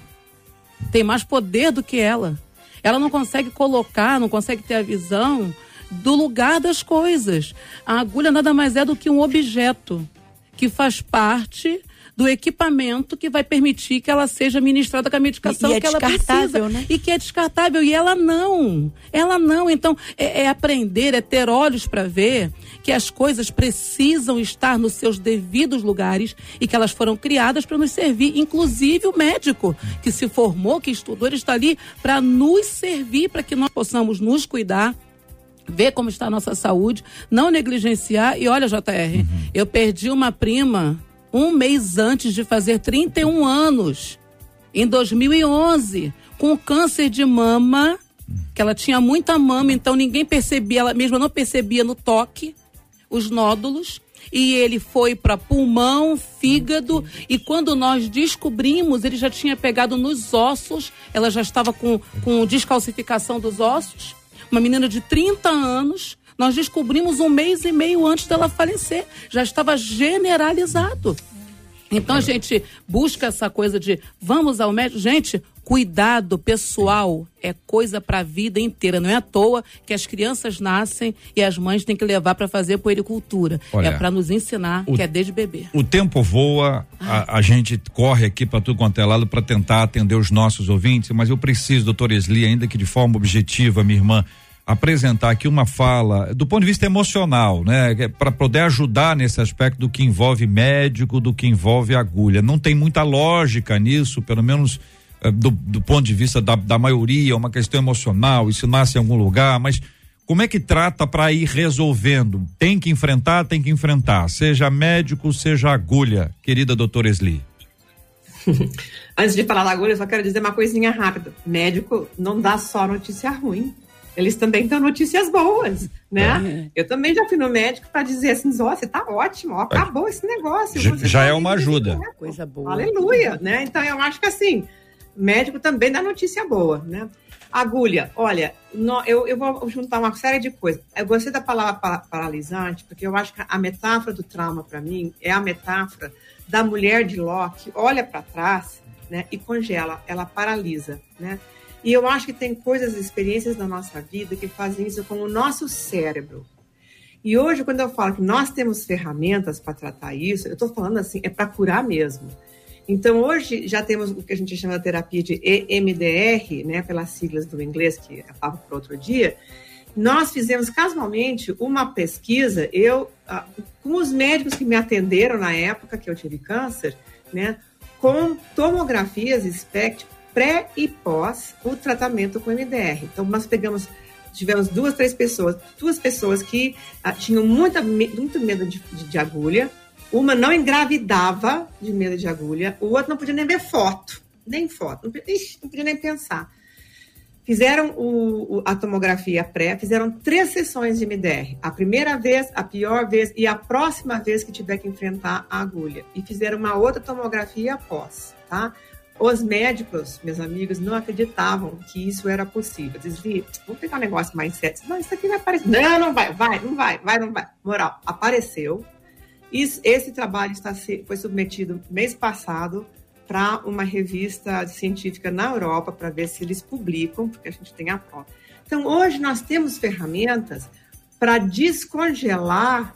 Tem mais poder do que ela. Ela não consegue colocar, não consegue ter a visão do lugar das coisas. A agulha nada mais é do que um objeto que faz parte do equipamento que vai permitir que ela seja ministrada com a medicação e, e é que ela precisa. Né? E que é descartável. E ela não. Ela não. Então, é, é aprender, é ter olhos para ver que as coisas precisam estar nos seus devidos lugares e que elas foram criadas para nos servir. Inclusive o médico que se formou, que estudou, ele está ali para nos servir, para que nós possamos nos cuidar ver como está a nossa saúde, não negligenciar. E olha, JR, uhum. eu perdi uma prima um mês antes de fazer 31 anos, em 2011, com câncer de mama, que ela tinha muita mama, então ninguém percebia, ela mesma não percebia no toque os nódulos. E ele foi para pulmão, fígado, e quando nós descobrimos, ele já tinha pegado nos ossos, ela já estava com, com descalcificação dos ossos uma menina de 30 anos, nós descobrimos um mês e meio antes dela falecer. Já estava generalizado. Então a gente busca essa coisa de vamos ao médico. Gente, cuidado pessoal é coisa para a vida inteira. Não é à toa que as crianças nascem e as mães têm que levar para fazer puericultura. Olha, é para nos ensinar o, que é desde bebê. O tempo voa, a, a, gente corre aqui para tudo quanto é lado para tentar atender os nossos ouvintes, mas eu preciso, doutor Esli, ainda que de forma objetiva, minha irmã, apresentar aqui uma fala do ponto de vista emocional, né? Para poder ajudar nesse aspecto do que envolve médico, do que envolve agulha. Não tem muita lógica nisso, pelo menos do, do, ponto de vista da, da maioria, uma questão emocional, isso nasce em algum lugar, mas como é que trata para ir resolvendo? Tem que enfrentar, tem que enfrentar, seja médico, seja agulha, querida doutora Esli. Antes de falar da agulha, eu só quero dizer uma coisinha rápida. Médico não dá só notícia ruim eles também dão notícias boas, né? É. Eu também já fui no médico para dizer assim, ó, você tá ótimo, ó, acabou esse negócio. Já, já tá é uma ajuda. Coisa boa. Aleluia, né? Então eu acho que assim, médico também dá notícia boa, né? Agulha, olha, no, eu, eu vou juntar uma série de coisas. Eu gostei da palavra paralisante, porque eu acho que a metáfora do trauma, para mim, é a metáfora da mulher de Locke, olha para trás né, e congela, ela paralisa, né? E eu acho que tem coisas, experiências na nossa vida que fazem isso com o nosso cérebro. E hoje, quando eu falo que nós temos ferramentas para tratar isso, eu estou falando assim, é para curar mesmo. Então, hoje já temos o que a gente chama de terapia de EMDR, né, pelas siglas do inglês, que é papo para outro dia. Nós fizemos casualmente uma pesquisa, eu, ah, com os médicos que me atenderam na época que eu tive câncer, né, com tomografias SPECT pré e pós o tratamento com MDR. Então, nós pegamos, tivemos duas, três pessoas, duas pessoas que ah, tinham muita, muito medo de, de, de, agulha, uma não engravidava de medo de agulha, o outro não podia nem ver foto, nem foto, não podia, ixi, não podia nem pensar. Fizeram o, o, a tomografia pré, fizeram três sessões de MDR. A primeira vez, a pior vez e a próxima vez que tiver que enfrentar a agulha. E fizeram uma outra tomografia após, tá? Os médicos, meus amigos, não acreditavam que isso era possível. Diziam, vamos pegar um negócio mais sério. Não, isso aqui vai aparecer. Não, não vai, vai, não vai, vai, não vai. Moral, apareceu. Esse trabalho está, foi submetido mês passado para uma revista científica na Europa para ver se eles publicam, porque a gente tem a prova. Então, hoje nós temos ferramentas para descongelar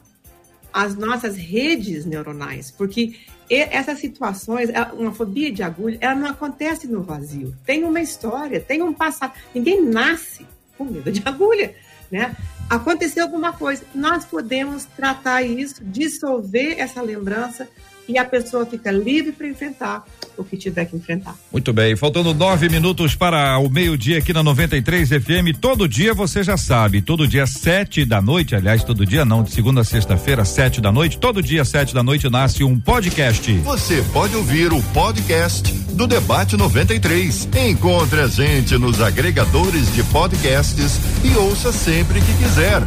as nossas redes neuronais, porque essas situações, uma fobia de agulha, ela não acontece no vazio. Tem uma história, tem um passado. Ninguém nasce com medo de agulha, né? Aconteceu alguma coisa. Nós podemos tratar isso, dissolver essa lembrança e a pessoa fica livre para enfrentar o que tiver que enfrentar. Muito bem, faltando nove minutos para o meio-dia aqui na 93 FM. Todo dia você já sabe, todo dia sete da noite, aliás, todo dia não, de segunda a sexta-feira, sete da noite, todo dia sete da noite nasce um podcast. Você pode ouvir o podcast do Debate 93. Encontre a gente nos agregadores de podcasts e ouça sempre que quiser.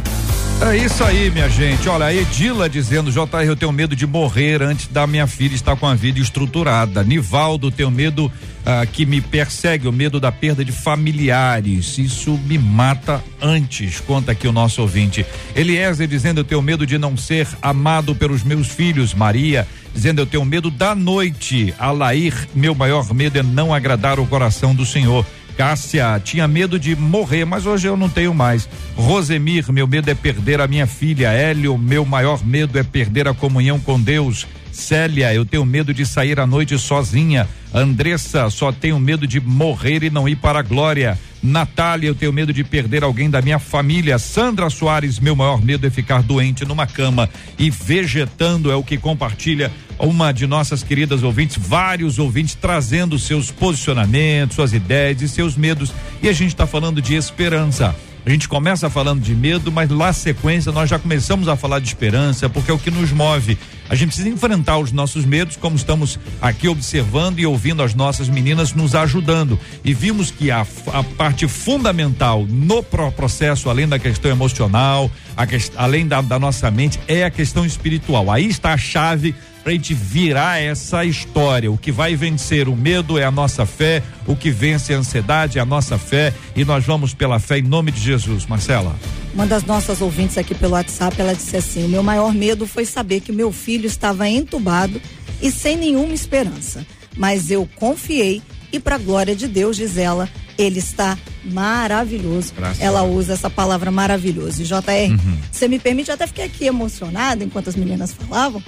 É isso aí, minha gente. Olha, a Edila dizendo, JR, eu tenho medo de morrer antes da minha filha estar com a vida estruturada. Nivaldo, tenho medo ah, que me persegue, o medo da perda de familiares. Isso me mata antes, conta aqui o nosso ouvinte. Eliezer dizendo, eu tenho medo de não ser amado pelos meus filhos. Maria dizendo, eu tenho medo da noite. Alair, meu maior medo é não agradar o coração do Senhor. Cássia, tinha medo de morrer, mas hoje eu não tenho mais. Rosemir, meu medo é perder a minha filha. Hélio, meu maior medo é perder a comunhão com Deus. Célia, eu tenho medo de sair à noite sozinha. Andressa, só tenho medo de morrer e não ir para a glória. Natália, eu tenho medo de perder alguém da minha família. Sandra Soares, meu maior medo é ficar doente numa cama e vegetando, é o que compartilha uma de nossas queridas ouvintes, vários ouvintes trazendo seus posicionamentos, suas ideias e seus medos. E a gente está falando de esperança. A gente começa falando de medo, mas lá sequência nós já começamos a falar de esperança, porque é o que nos move. A gente precisa enfrentar os nossos medos, como estamos aqui observando e ouvindo as nossas meninas nos ajudando. E vimos que a, a parte fundamental no processo, além da questão emocional, a, além da, da nossa mente, é a questão espiritual. Aí está a chave para a gente virar essa história. O que vai vencer o medo é a nossa fé, o que vence a ansiedade é a nossa fé e nós vamos pela fé em nome de Jesus. Marcela. Uma das nossas ouvintes aqui pelo WhatsApp, ela disse assim: "O meu maior medo foi saber que meu filho estava entubado e sem nenhuma esperança, mas eu confiei e para glória de Deus, diz ela, ele está maravilhoso. Graças ela usa essa palavra maravilhoso. E JR, uhum. você me permite, eu até fiquei aqui emocionada enquanto as meninas falavam,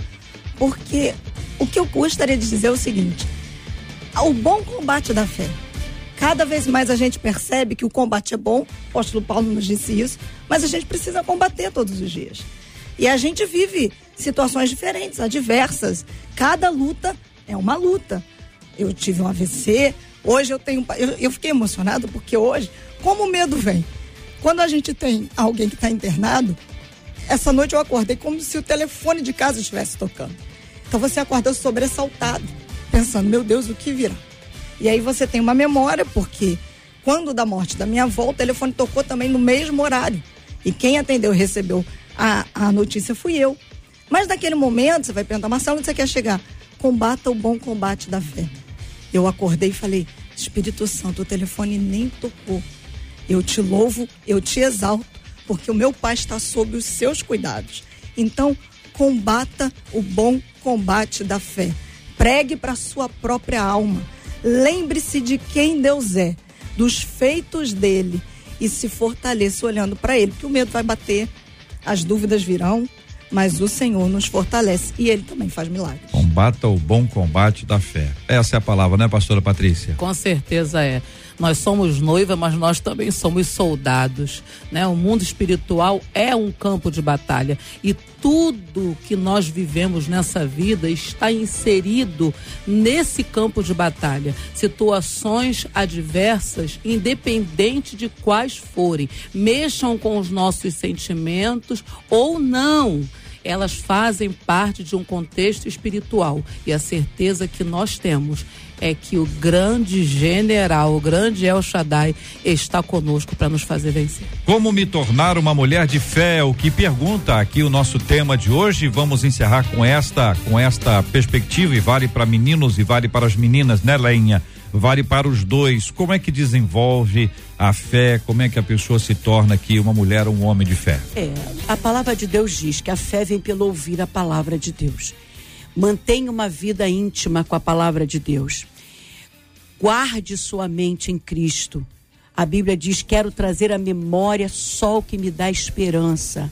porque o que eu gostaria de dizer é o seguinte: o bom combate da fé. Cada vez mais a gente percebe que o combate é bom, o apóstolo Paulo nos disse isso, mas a gente precisa combater todos os dias. E a gente vive situações diferentes, adversas. Cada luta é uma luta. Eu tive um AVC, hoje eu tenho. Eu, eu fiquei emocionado porque hoje, como o medo vem? Quando a gente tem alguém que está internado, essa noite eu acordei como se o telefone de casa estivesse tocando. Então você acorda sobressaltado, pensando, meu Deus, o que virá? E aí você tem uma memória, porque quando da morte da minha avó, o telefone tocou também no mesmo horário. E quem atendeu e recebeu a, a notícia fui eu. Mas naquele momento, você vai perguntar, Marcelo, onde você quer chegar? Combata o bom combate da fé. Eu acordei e falei, Espírito Santo, o telefone nem tocou. Eu te louvo, eu te exalto, porque o meu Pai está sob os seus cuidados. Então, combata o bom combate da fé. Pregue para sua própria alma. Lembre-se de quem Deus é, dos feitos dele e se fortaleça olhando para ele, que o medo vai bater, as dúvidas virão, mas o Senhor nos fortalece e ele também faz milagres. Combata o bom combate da fé. Essa é a palavra, né, pastora Patrícia? Com certeza é. Nós somos noiva, mas nós também somos soldados, né? O mundo espiritual é um campo de batalha e tudo que nós vivemos nessa vida está inserido nesse campo de batalha. Situações adversas, independente de quais forem, mexam com os nossos sentimentos ou não elas fazem parte de um contexto espiritual. E a certeza que nós temos é que o grande general, o grande El Shaddai, está conosco para nos fazer vencer. Como me tornar uma mulher de fé? O que pergunta aqui o nosso tema de hoje. Vamos encerrar com esta, com esta perspectiva e vale para meninos e vale para as meninas, né, Leinha? Vale para os dois. Como é que desenvolve a fé? Como é que a pessoa se torna aqui uma mulher ou um homem de fé? É, a palavra de Deus diz que a fé vem pelo ouvir a palavra de Deus. Mantenha uma vida íntima com a palavra de Deus. Guarde sua mente em Cristo. A Bíblia diz: Quero trazer à memória só o que me dá esperança.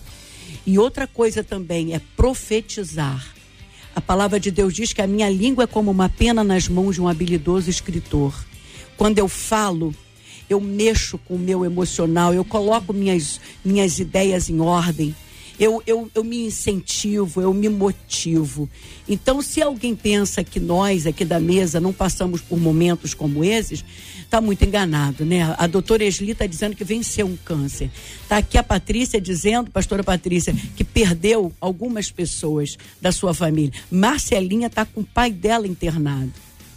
E outra coisa também é profetizar. A palavra de Deus diz que a minha língua é como uma pena nas mãos de um habilidoso escritor. Quando eu falo, eu mexo com o meu emocional, eu coloco minhas, minhas ideias em ordem eu, eu, eu me incentivo, eu me motivo. Então, se alguém pensa que nós aqui da mesa não passamos por momentos como esses, está muito enganado, né? A doutora Esli está dizendo que venceu um câncer. Está aqui a Patrícia dizendo, pastora Patrícia, que perdeu algumas pessoas da sua família. Marcelinha está com o pai dela internado.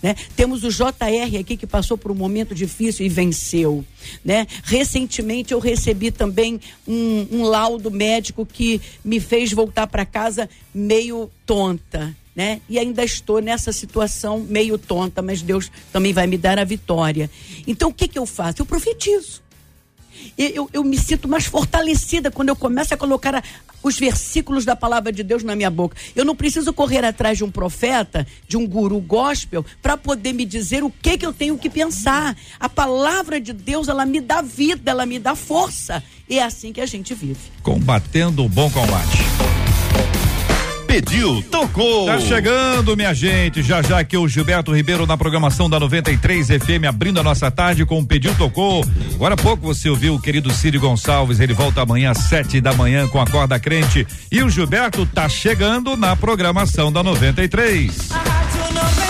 Né? Temos o JR aqui que passou por um momento difícil e venceu. Né? Recentemente eu recebi também um, um laudo médico que me fez voltar para casa meio tonta. Né? E ainda estou nessa situação meio tonta, mas Deus também vai me dar a vitória. Então o que, que eu faço? Eu profetizo eu, eu me sinto mais fortalecida quando eu começo a colocar a, os versículos da palavra de Deus na minha boca. Eu não preciso correr atrás de um profeta, de um guru gospel, para poder me dizer o que, que eu tenho que pensar. A palavra de Deus, ela me dá vida, ela me dá força. E é assim que a gente vive. Combatendo o bom combate pediu, tocou. Tá chegando, minha gente. Já já aqui o Gilberto Ribeiro na programação da 93 FM, abrindo a nossa tarde com o Pediu Tocou. Agora há pouco você ouviu o querido Círio Gonçalves. Ele volta amanhã às sete da manhã com a corda crente. E o Gilberto tá chegando na programação da 93. A Rádio 93.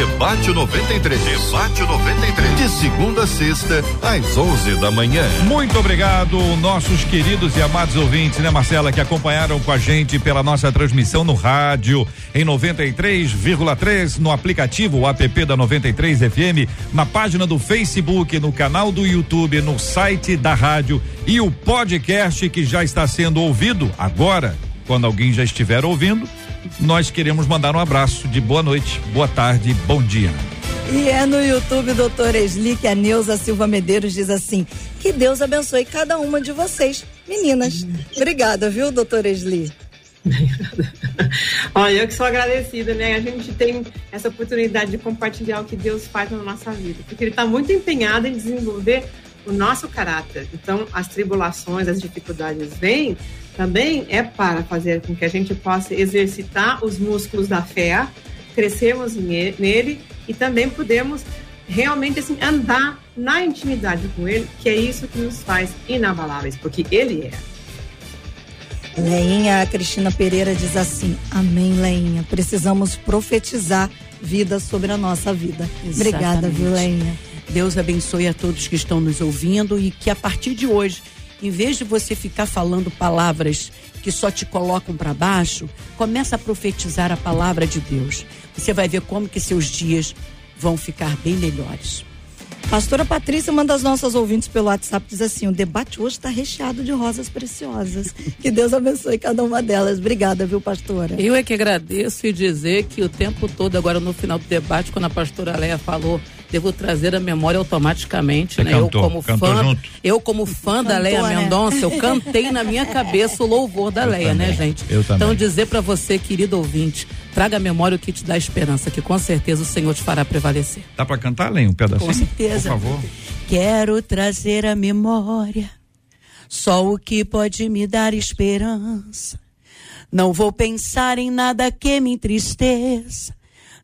Debate 93. Debate 93. De segunda a sexta, às 11 da manhã. Muito obrigado, nossos queridos e amados ouvintes, né, Marcela, que acompanharam com a gente pela nossa transmissão no rádio, em 93,3, no aplicativo app da 93 FM, na página do Facebook, no canal do YouTube, no site da rádio e o podcast que já está sendo ouvido agora, quando alguém já estiver ouvindo nós queremos mandar um abraço de boa noite, boa tarde, bom dia. E é no YouTube, doutor Esli, que a Neuza Silva Medeiros diz assim: que Deus abençoe cada uma de vocês, meninas. Obrigada, viu, doutor Esli? Olha, eu que sou agradecida, né? A gente tem essa oportunidade de compartilhar o que Deus faz na nossa vida, porque Ele está muito empenhado em desenvolver o nosso caráter. Então, as tribulações, as dificuldades vêm também é para fazer com que a gente possa exercitar os músculos da fé, crescermos nele e também podemos realmente assim andar na intimidade com ele, que é isso que nos faz inabaláveis, porque ele é. Leinha, Cristina Pereira diz assim: Amém, Leinha. Precisamos profetizar vida sobre a nossa vida. Exatamente. Obrigada, viu, Leinha? Deus abençoe a todos que estão nos ouvindo e que a partir de hoje, em vez de você ficar falando palavras que só te colocam para baixo, começa a profetizar a palavra de Deus. Você vai ver como que seus dias vão ficar bem melhores. Pastora Patrícia, uma das nossas ouvintes pelo WhatsApp, diz assim: o debate hoje está recheado de rosas preciosas. Que Deus abençoe cada uma delas. Obrigada, viu, pastora? Eu é que agradeço e dizer que o tempo todo, agora no final do debate, quando a pastora Leia falou devo trazer a memória automaticamente, Você né? Cantou, eu como fã, junto. eu como fã da Leia né? Mendonça, eu cantei na minha cabeça o louvor da eu Leia, né, também. né, gente? Eu também. Então dizer para você, querido ouvinte, traga a memória o que te dá esperança, que com certeza o Senhor te fará prevalecer. Dá para cantar, além um pedacinho? Com certeza. Por favor. Quero trazer a memória só o que pode me dar esperança. Não vou pensar em nada que me entristeça.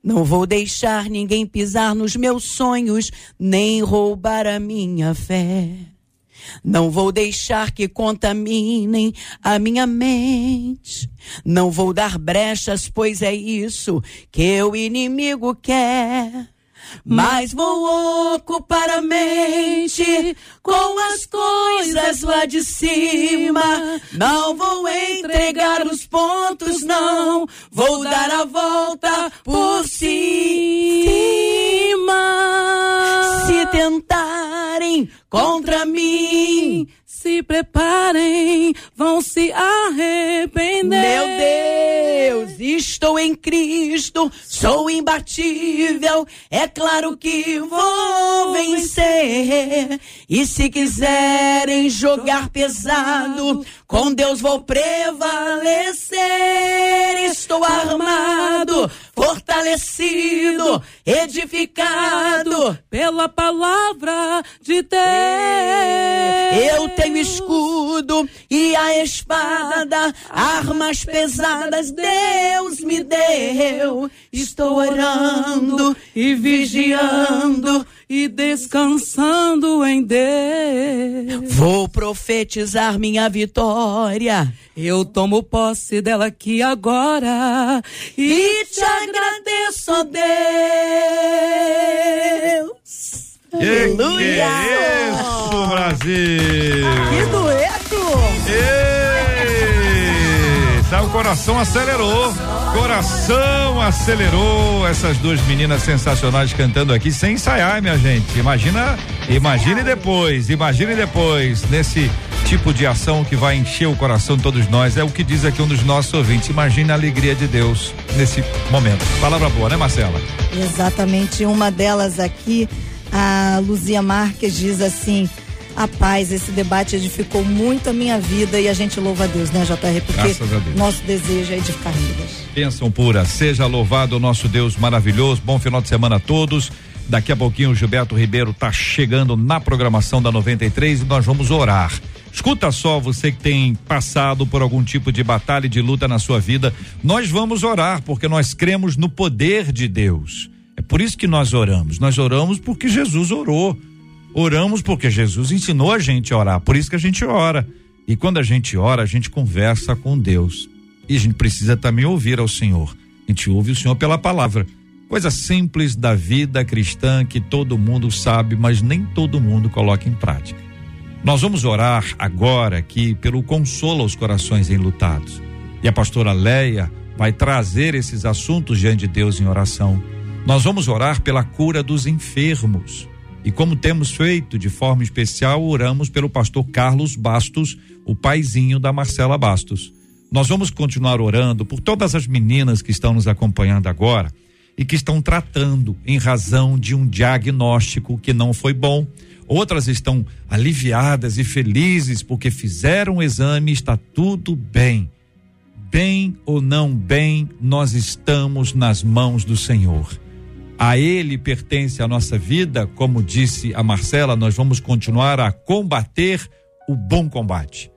Não vou deixar ninguém pisar nos meus sonhos, nem roubar a minha fé. Não vou deixar que contaminem a minha mente. Não vou dar brechas, pois é isso que o inimigo quer. Mas vou ocupar a mente com as coisas lá de cima. Não vou entregar os pontos, não. Vou dar a volta por cima. Se tentarem contra mim, se preparem, vão se arrepender. Meu Deus, estou em Cristo, sou imbatível, é claro que vou vencer. E se quiserem jogar pesado, com Deus vou prevalecer. Estou armado, fortalecido, edificado pela palavra de Deus. Eu tenho escudo e a espada, armas pesadas Deus me deu. Estou orando e vigiando e descansando em Deus. Vou profetizar minha vitória. Eu tomo posse dela aqui agora e te agradeço, ó Deus. Aleluia! Que é isso, Brasil! Que dueto! Eita, o coração acelerou. Coração acelerou. Essas duas meninas sensacionais cantando aqui sem ensaiar, minha gente. Imagina, imagine depois, imagine depois nesse tipo de ação que vai encher o coração de todos nós. É o que diz aqui um dos nossos ouvintes. Imagine a alegria de Deus nesse momento. Palavra boa, né, Marcela? Exatamente. Uma delas aqui a Luzia Marques diz assim: a paz, esse debate edificou muito a minha vida e a gente louva a Deus, né, JR? Porque nosso desejo é edificar vidas. Bênção pura, seja louvado o nosso Deus maravilhoso. Bom final de semana a todos. Daqui a pouquinho o Gilberto Ribeiro está chegando na programação da 93 e nós vamos orar. Escuta só, você que tem passado por algum tipo de batalha e de luta na sua vida, nós vamos orar porque nós cremos no poder de Deus. É por isso que nós oramos. Nós oramos porque Jesus orou. Oramos porque Jesus ensinou a gente a orar. Por isso que a gente ora. E quando a gente ora, a gente conversa com Deus. E a gente precisa também ouvir ao Senhor. A gente ouve o Senhor pela palavra. Coisa simples da vida cristã que todo mundo sabe, mas nem todo mundo coloca em prática. Nós vamos orar agora aqui pelo consolo aos corações enlutados. E a pastora Leia vai trazer esses assuntos diante de Deus em oração. Nós vamos orar pela cura dos enfermos. E como temos feito de forma especial, oramos pelo pastor Carlos Bastos, o paizinho da Marcela Bastos. Nós vamos continuar orando por todas as meninas que estão nos acompanhando agora e que estão tratando em razão de um diagnóstico que não foi bom. Outras estão aliviadas e felizes porque fizeram o exame e está tudo bem. Bem ou não bem, nós estamos nas mãos do Senhor. A Ele pertence a nossa vida, como disse a Marcela, nós vamos continuar a combater o bom combate.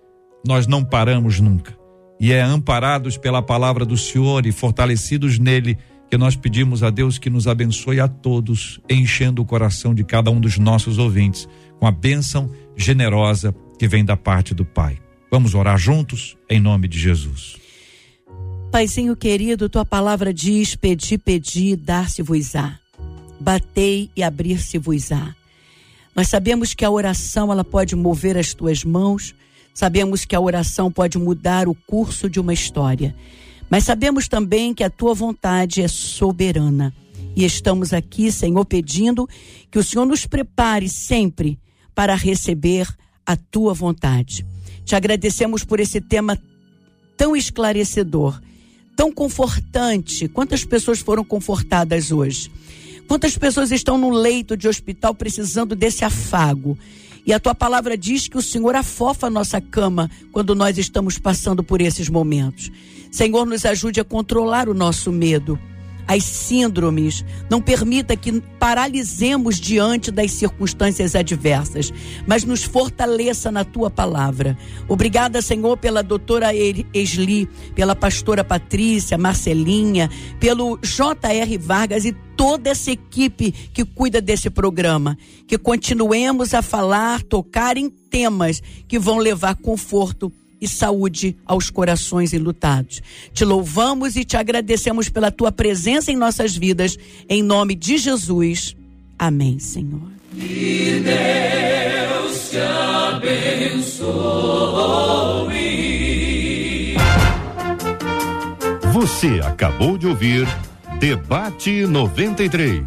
Nós não paramos nunca. E é amparados pela palavra do Senhor e fortalecidos nele que nós pedimos a Deus que nos abençoe a todos, enchendo o coração de cada um dos nossos ouvintes com a bênção generosa que vem da parte do Pai. Vamos orar juntos em nome de Jesus. Paizinho querido, tua palavra diz: pedi, pedi, dar-se-vos-á. Batei e abrir-se-vos-á. Nós sabemos que a oração ela pode mover as tuas mãos, sabemos que a oração pode mudar o curso de uma história. Mas sabemos também que a tua vontade é soberana. E estamos aqui, Senhor, pedindo que o Senhor nos prepare sempre para receber a tua vontade. Te agradecemos por esse tema tão esclarecedor, tão confortante. Quantas pessoas foram confortadas hoje? Quantas pessoas estão no leito de hospital precisando desse afago? E a tua palavra diz que o Senhor afofa a nossa cama quando nós estamos passando por esses momentos. Senhor, nos ajude a controlar o nosso medo, as síndromes. Não permita que paralisemos diante das circunstâncias adversas, mas nos fortaleça na tua palavra. Obrigada, Senhor, pela doutora Esli, pela pastora Patrícia, Marcelinha, pelo J.R. Vargas e toda essa equipe que cuida desse programa. Que continuemos a falar, tocar em temas que vão levar conforto e saúde aos corações enlutados. Te louvamos e te agradecemos pela tua presença em nossas vidas, em nome de Jesus. Amém, Senhor. Que Deus te abençoe. Você acabou de ouvir Debate 93.